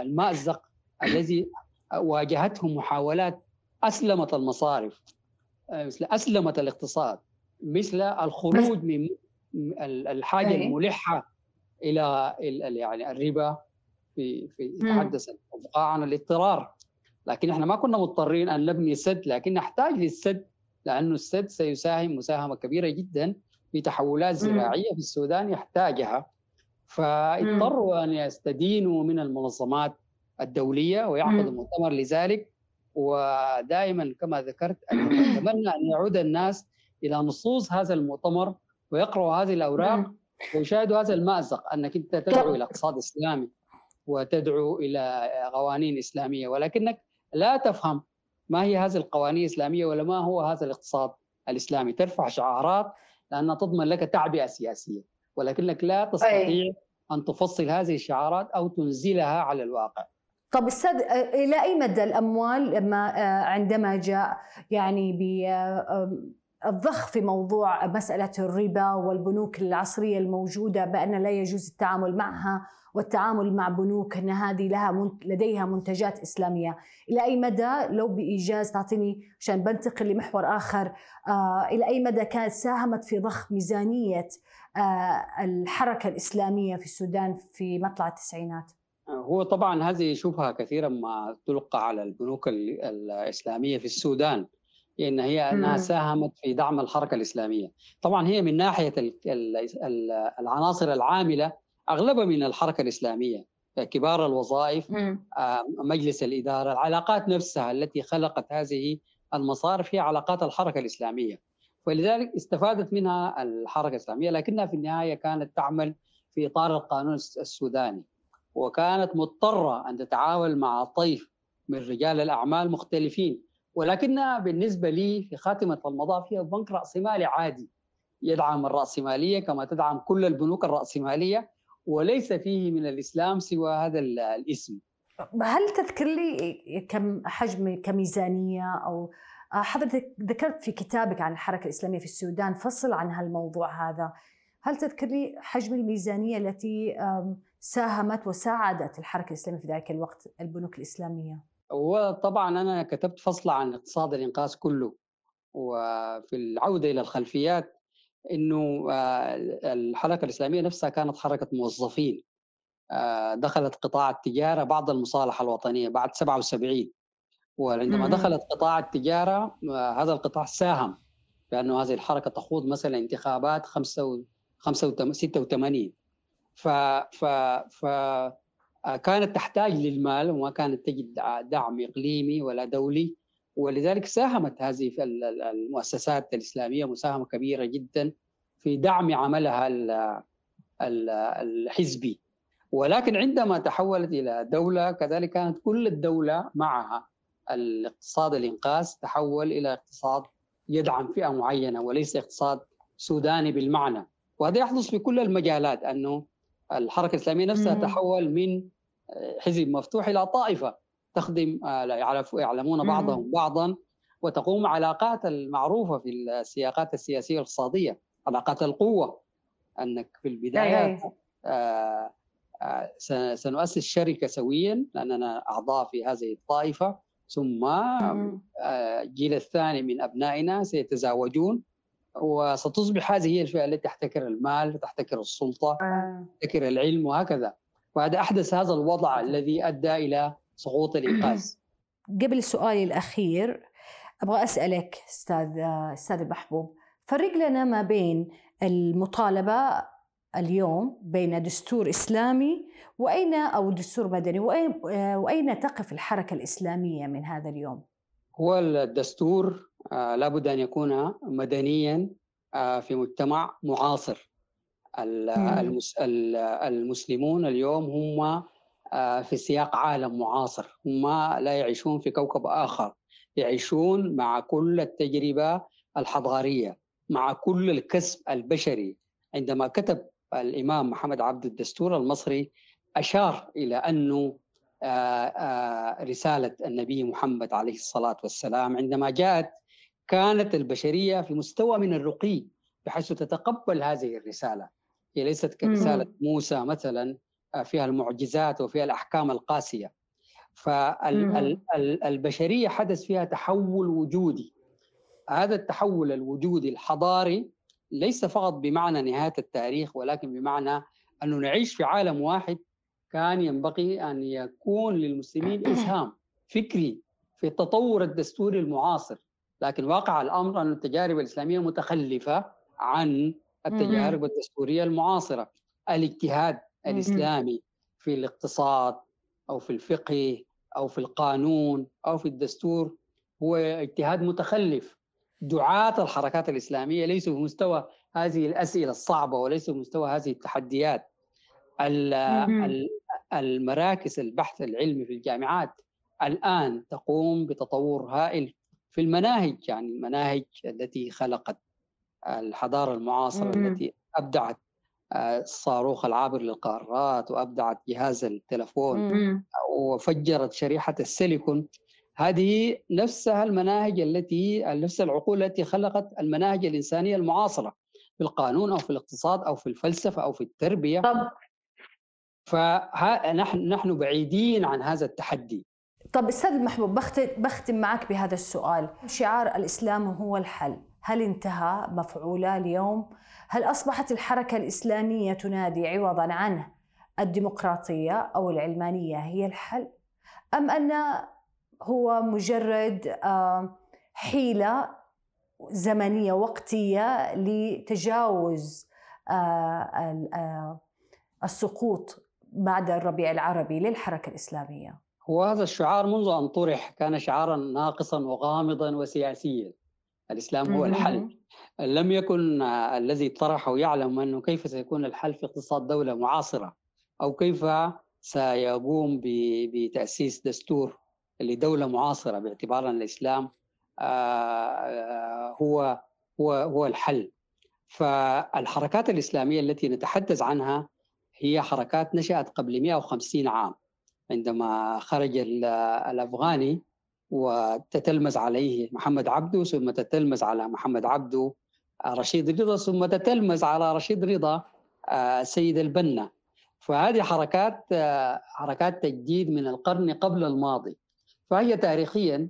المأزق الذي واجهته محاولات أسلمت المصارف مثل أسلمت الاقتصاد مثل الخروج من الحاجة الملحة إلى يعني الربا في في يتحدث عن الاضطرار. لكن إحنا ما كنا مضطرين أن نبني سد لكن نحتاج للسد لأنه السد سيساهم مساهمة كبيرة جدا في تحولات زراعية في السودان يحتاجها. فاضطروا أن يستدينوا من المنظمات الدولية ويعقدوا مؤتمر لذلك. ودائما كما ذكرت اتمنى أن يعود الناس إلى نصوص هذا المؤتمر ويقرأوا هذه الأوراق ويشاهدوا هذا المأزق أنك أنت تدعو إلى اقتصاد إسلامي وتدعو إلى قوانين إسلامية ولكنك لا تفهم ما هي هذه القوانين الإسلامية ولا ما هو هذا الاقتصاد الإسلامي. ترفع شعارات لانها تضمن لك تعبئة سياسية ولكنك لا تستطيع. أن تفصل هذه الشعارات أو تنزلها على الواقع. طب أستاذ إلى أي مدى الأموال لما عندما جاء يعني الضخ في موضوع مسألة الربا والبنوك العصرية الموجودة بأن لا يجوز التعامل معها والتعامل مع بنوك أن هذه لها لديها منتجات إسلامية. إلى أي مدى؟ لو بإيجاز تعطيني عشان بنتقل لمحور آخر آه إلى أي مدى كانت ساهمت في ضخ ميزانية آه الحركة الإسلامية في السودان في مطلع التسعينات؟ هو طبعا هذه شبهة كثيرا ما تلقى على البنوك الإسلامية في السودان ان هي أنها ساهمت في دعم الحركة الإسلامية. طبعا هي من ناحية العناصر العاملة اغلبها من الحركة الإسلامية كبار الوظائف آه، مجلس الإدارة العلاقات نفسها التي خلقت هذه المصارف هي علاقات الحركة الإسلامية. ولذلك استفادت منها الحركة الإسلامية لكنها في النهاية كانت تعمل في إطار القانون السوداني. وكانت مضطرة أن تتعامل مع طيف من رجال الأعمال مختلفين ولكنها بالنسبة لي في خاتمة المطاف هي بنك رأسمالي عادي يدعم الرأسمالية كما تدعم كل البنوك الرأسمالية وليس فيه من الإسلام سوى هذا الاسم. هل تذكر لي كم حجم كميزانية أو حضرتك ذكرت في كتابك عن الحركة الإسلامية في السودان فصل عن هالموضوع هذا. هل تذكر لي حجم الميزانية التي ساهمت وساعدت الحركة الإسلامية في ذلك الوقت البنوك الإسلامية؟ وطبعا أنا كتبت فصل عن اقتصاد الإنقاذ كله وفي العودة إلى الخلفيات إنه آه، الحركة الإسلامية نفسها كانت حركة موظفين. آه، دخلت قطاع التجارة بعد المصالحة الوطنية بعد 77 وعندما دخلت قطاع التجارة آه، هذا القطاع ساهم بانه هذه الحركة تخوض مثلا انتخابات 86 ف ف ف كانت تحتاج للمال وما كانت تجد دعم إقليمي ولا دولي. ولذلك ساهمت هذه المؤسسات الإسلامية مساهمة كبيرة جدا في دعم عملها الحزبي. ولكن عندما تحولت إلى دولة كذلك كانت كل الدولة معها الاقتصاد الإنقاذ تحول إلى اقتصاد يدعم فئة معينة وليس اقتصاد سوداني بالمعنى. وهذا يحدث في كل المجالات أنه الحركة الإسلامية نفسها تحول من حزب مفتوح إلى طائفة تخدم آه، يعلمون بعضهم بعضا وتقوم علاقات المعروفة في السياقات السياسية والاقتصاديه علاقات القوة. أنك في البدايات آه، آه، سنؤسس شركة سويا لأننا أعضاء في هذه الطائفة ثم الجيل الثاني من أبنائنا سيتزاوجون وستصبح هذه هي الفئة التي تحتكر المال تحتكر السلطة تحتكر العلم وهكذا. وهذا أحدث هذا الوضع الذي أدى إلى سقوط الإنقاذ. قبل سؤالي الأخير أبغى أسألك أستاذ أستاذ محبوب فرق لنا ما بين المطالبة اليوم بين دستور إسلامي وأين أو دستور مدني وأين وأين تقف الحركة الإسلامية من هذا اليوم؟ هو الدستور آه، لابد أن يكون مدنيا آه، في مجتمع معاصر. المسلمون اليوم هم آه، في سياق عالم معاصر. هم لا يعيشون في كوكب آخر. يعيشون مع كل التجربة الحضارية مع كل الكسب البشري. عندما كتب الإمام محمد عبد الدستور المصري أشار إلى أنه آه، آه، رسالة النبي محمد عليه الصلاة والسلام عندما جاءت كانت البشرية في مستوى من الرقي بحيث تتقبل هذه الرسالة. هي ليست كرسالة موسى مثلا آه، فيها المعجزات وفيها الأحكام القاسية. فالبشرية حدث فيها تحول وجودي. هذا التحول الوجودي الحضاري ليس فقط بمعنى نهاية التاريخ ولكن بمعنى أنه نعيش في عالم واحد كان ينبغي أن يكون للمسلمين اسهام فكري في التطور الدستوري المعاصر. لكن واقع الأمر أن التجارب الإسلامية متخلفة عن التجارب الدستورية المعاصرة. الاجتهاد الإسلامي في الاقتصاد أو في الفقه أو في القانون أو في الدستور هو اجتهاد متخلف. دعاة الحركات الإسلامية ليسوا في مستوى هذه الأسئلة الصعبة وليسوا في مستوى هذه التحديات. المراكز البحث العلمي في الجامعات الآن تقوم بتطور هائل في المناهج يعني المناهج التي خلقت الحضارة المعاصرة التي أبدعت الصاروخ العابر للقارات وأبدعت جهاز التلفون وفجرت شريحة السيليكون. هذه نفسها المناهج التي نفس العقول التي خلقت المناهج الإنسانية المعاصرة في القانون أو في الاقتصاد أو في الفلسفة أو في التربية. طب فنحن نحن بعيدين عن هذا التحدي. طب أستاذ محبوب بختم معك بهذا السؤال. شعار الإسلام هو الحل. هل انتهى مفعوله اليوم؟ هل أصبحت الحركة الإسلامية تنادي عوضا عنه؟ الديمقراطية أو العلمانية هي الحل؟ أم أن هو مجرد حيلة زمنية وقتية لتجاوز السقوط بعد الربيع العربي للحركة الإسلامية؟ وهذا الشعار منذ أن طرح كان شعارا ناقصا وغامضا وسياسيا. الإسلام هو الحل. لم يكن الذي طرحه يعلم أنه كيف سيكون الحل في اقتصاد دولة معاصرة أو كيف سيقوم بتأسيس دستور لدولة معاصرة باعتبار ان الاسلام هو هو هو الحل. فالحركات الإسلامية التي نتحدث عنها هي حركات نشأت قبل 150 عام. عندما خرج الأفغاني وتتلمذ عليه محمد عبده ثم تتلمذ على محمد عبده رشيد رضا ثم تتلمذ على رشيد رضا سيد البنا. فهذه حركات حركات تجديد من القرن قبل الماضي. فهي تاريخيا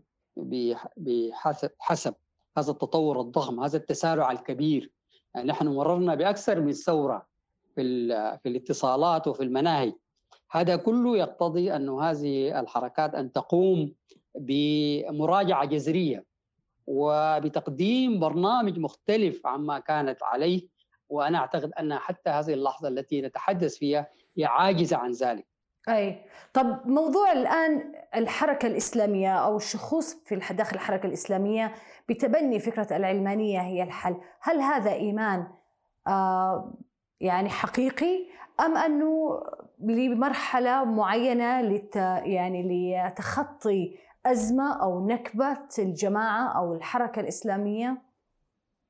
بحسب هذا التطور الضخم هذا التسارع الكبير. نحن مررنا بأكثر من ثورة في في الاتصالات وفي المناهج. هذا كله يقتضي أن هذه الحركات أن تقوم بمراجعة جذرية وبتقديم برنامج مختلف عما كانت عليه. وأنا أعتقد أن حتى هذه اللحظة التي نتحدث فيها هي عاجزة عن ذلك. أي. طب موضوع الآن الحركة الإسلامية أو الشخوص في داخل الحركة الإسلامية بتبني فكرة العلمانية هي الحل. هل هذا إيمان آه يعني حقيقي أم أنه لمرحلة معينة لت يعني لتخطي أزمة أو نكبة الجماعة أو الحركة الإسلامية؟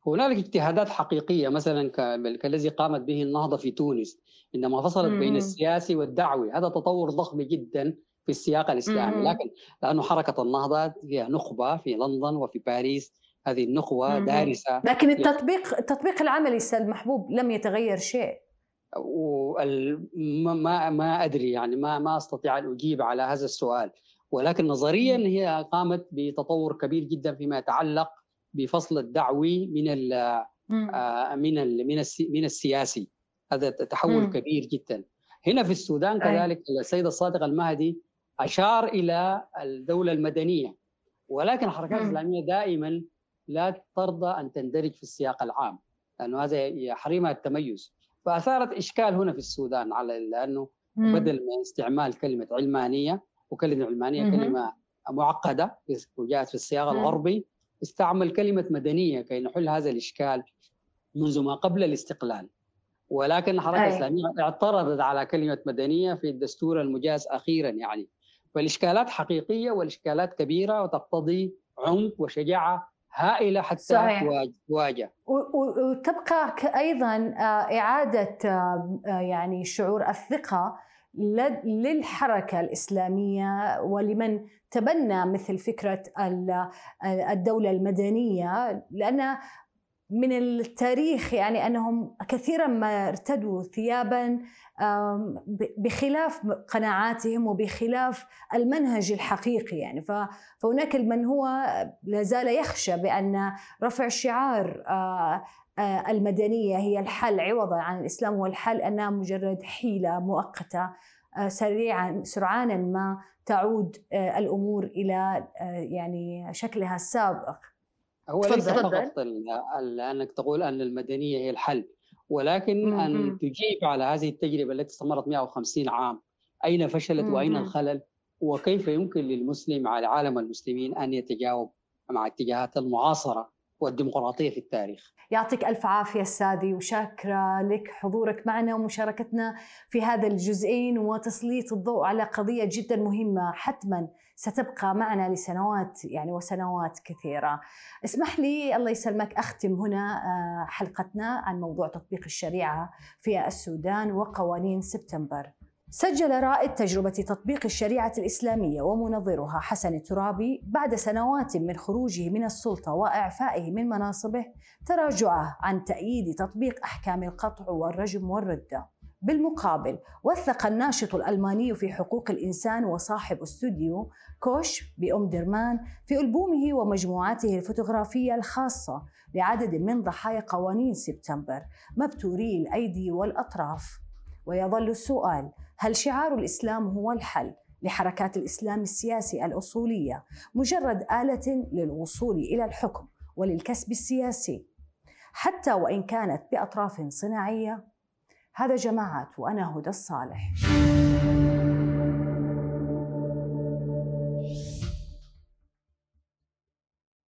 هنالك اجتهادات حقيقية مثلا كالذي قامت به النهضة في تونس عندما فصلت بين السياسي والدعوي. هذا تطور ضخم جدا في السياق الإسلامي. لكن لأنه حركة النهضة فيها نخبة في لندن وفي باريس. هذه النخوه دارسة. لكن التطبيق التطبيق العملي أستاذ محبوب لم يتغير شيء. ما ما أدري يعني ما ما أستطيع أن أجيب على هذا السؤال. ولكن نظريا هي قامت بتطور كبير جدا فيما يتعلق بفصل الدعوي من ال آه، من ال من من السياسي. هذا تحول كبير جدا. هنا في السودان كذلك السيد الصادق المهدي أشار إلى الدولة المدنية. ولكن الحركات الإسلامية دائما لا ترضى أن تندرج في السياق العام لأنه هذا يحرمها التميز. فأثارت إشكال هنا في السودان على لأنه بدل من استعمال كلمة علمانية وكلمة علمانية كلمة معقدة وجاءت في السياق الغربي استعمل كلمة مدنية كي نحل هذا الإشكال منذ ما قبل الاستقلال. ولكن الحركة الإسلامية اعترضت على كلمة مدنية في الدستور المجاز أخيرا يعني. فالإشكالات حقيقية والإشكالات كبيرة وتقتضي عمق وشجاعة هائلة حتى صحيح. تواجه وتبقى أيضا آه، إعادة آه، آه، يعني شعور الثقة للحركة الإسلامية ولمن تبنى مثل فكرة الدولة المدنية لأن من التاريخ يعني أنهم كثيرا ما ارتدوا ثيابا بخلاف قناعاتهم وبخلاف المنهج الحقيقي يعني فهناك من هو لا زال يخشى بأن رفع شعار المدنية هي الحل عوضا عن الإسلام هو الحل انها مجرد حيلة مؤقتة سريعا سرعانا ما تعود الأمور إلى يعني شكلها السابق. هو ليس فقط أنك تقول أن المدنية هي الحل ولكن أن تجيب على هذه التجربة التي استمرت 150 عام أين فشلت وأين الخلل؟ وكيف يمكن للمسلم على عالم المسلمين أن يتجاوب مع اتجاهات المعاصرة والديمقراطية في التاريخ. يعطيك ألف عافية استاذي وشاكرة لك حضورك معنا ومشاركتنا في هذا الجزئين وتسليط الضوء على قضية جدا مهمة حتما ستبقى معنا لسنوات يعني وسنوات كثيرة. اسمح لي الله يسلمك أختم هنا آه، حلقتنا عن موضوع تطبيق الشريعة في السودان وقوانين سبتمبر. سجل رائد تجربة تطبيق الشريعة الإسلامية ومنظرها حسن الترابي بعد سنوات من خروجه من السلطة وإعفائه من مناصبه تراجعه عن تأييد تطبيق أحكام القطع والرجم والردة. بالمقابل وثق الناشط الألماني في حقوق الإنسان وصاحب استوديو كوش بأم درمان في ألبومه ومجموعاته الفوتوغرافية الخاصة لعدد من ضحايا قوانين سبتمبر مبتوري الأيدي والأطراف. ويظل السؤال هل شعار الإسلام هو الحل لحركات الإسلام السياسي الأصولية مجرد آلة للوصول إلى الحكم وللكسب السياسي؟ حتى وإن كانت بأطراف صناعية هذا جماعات وأنا هدى الصالح.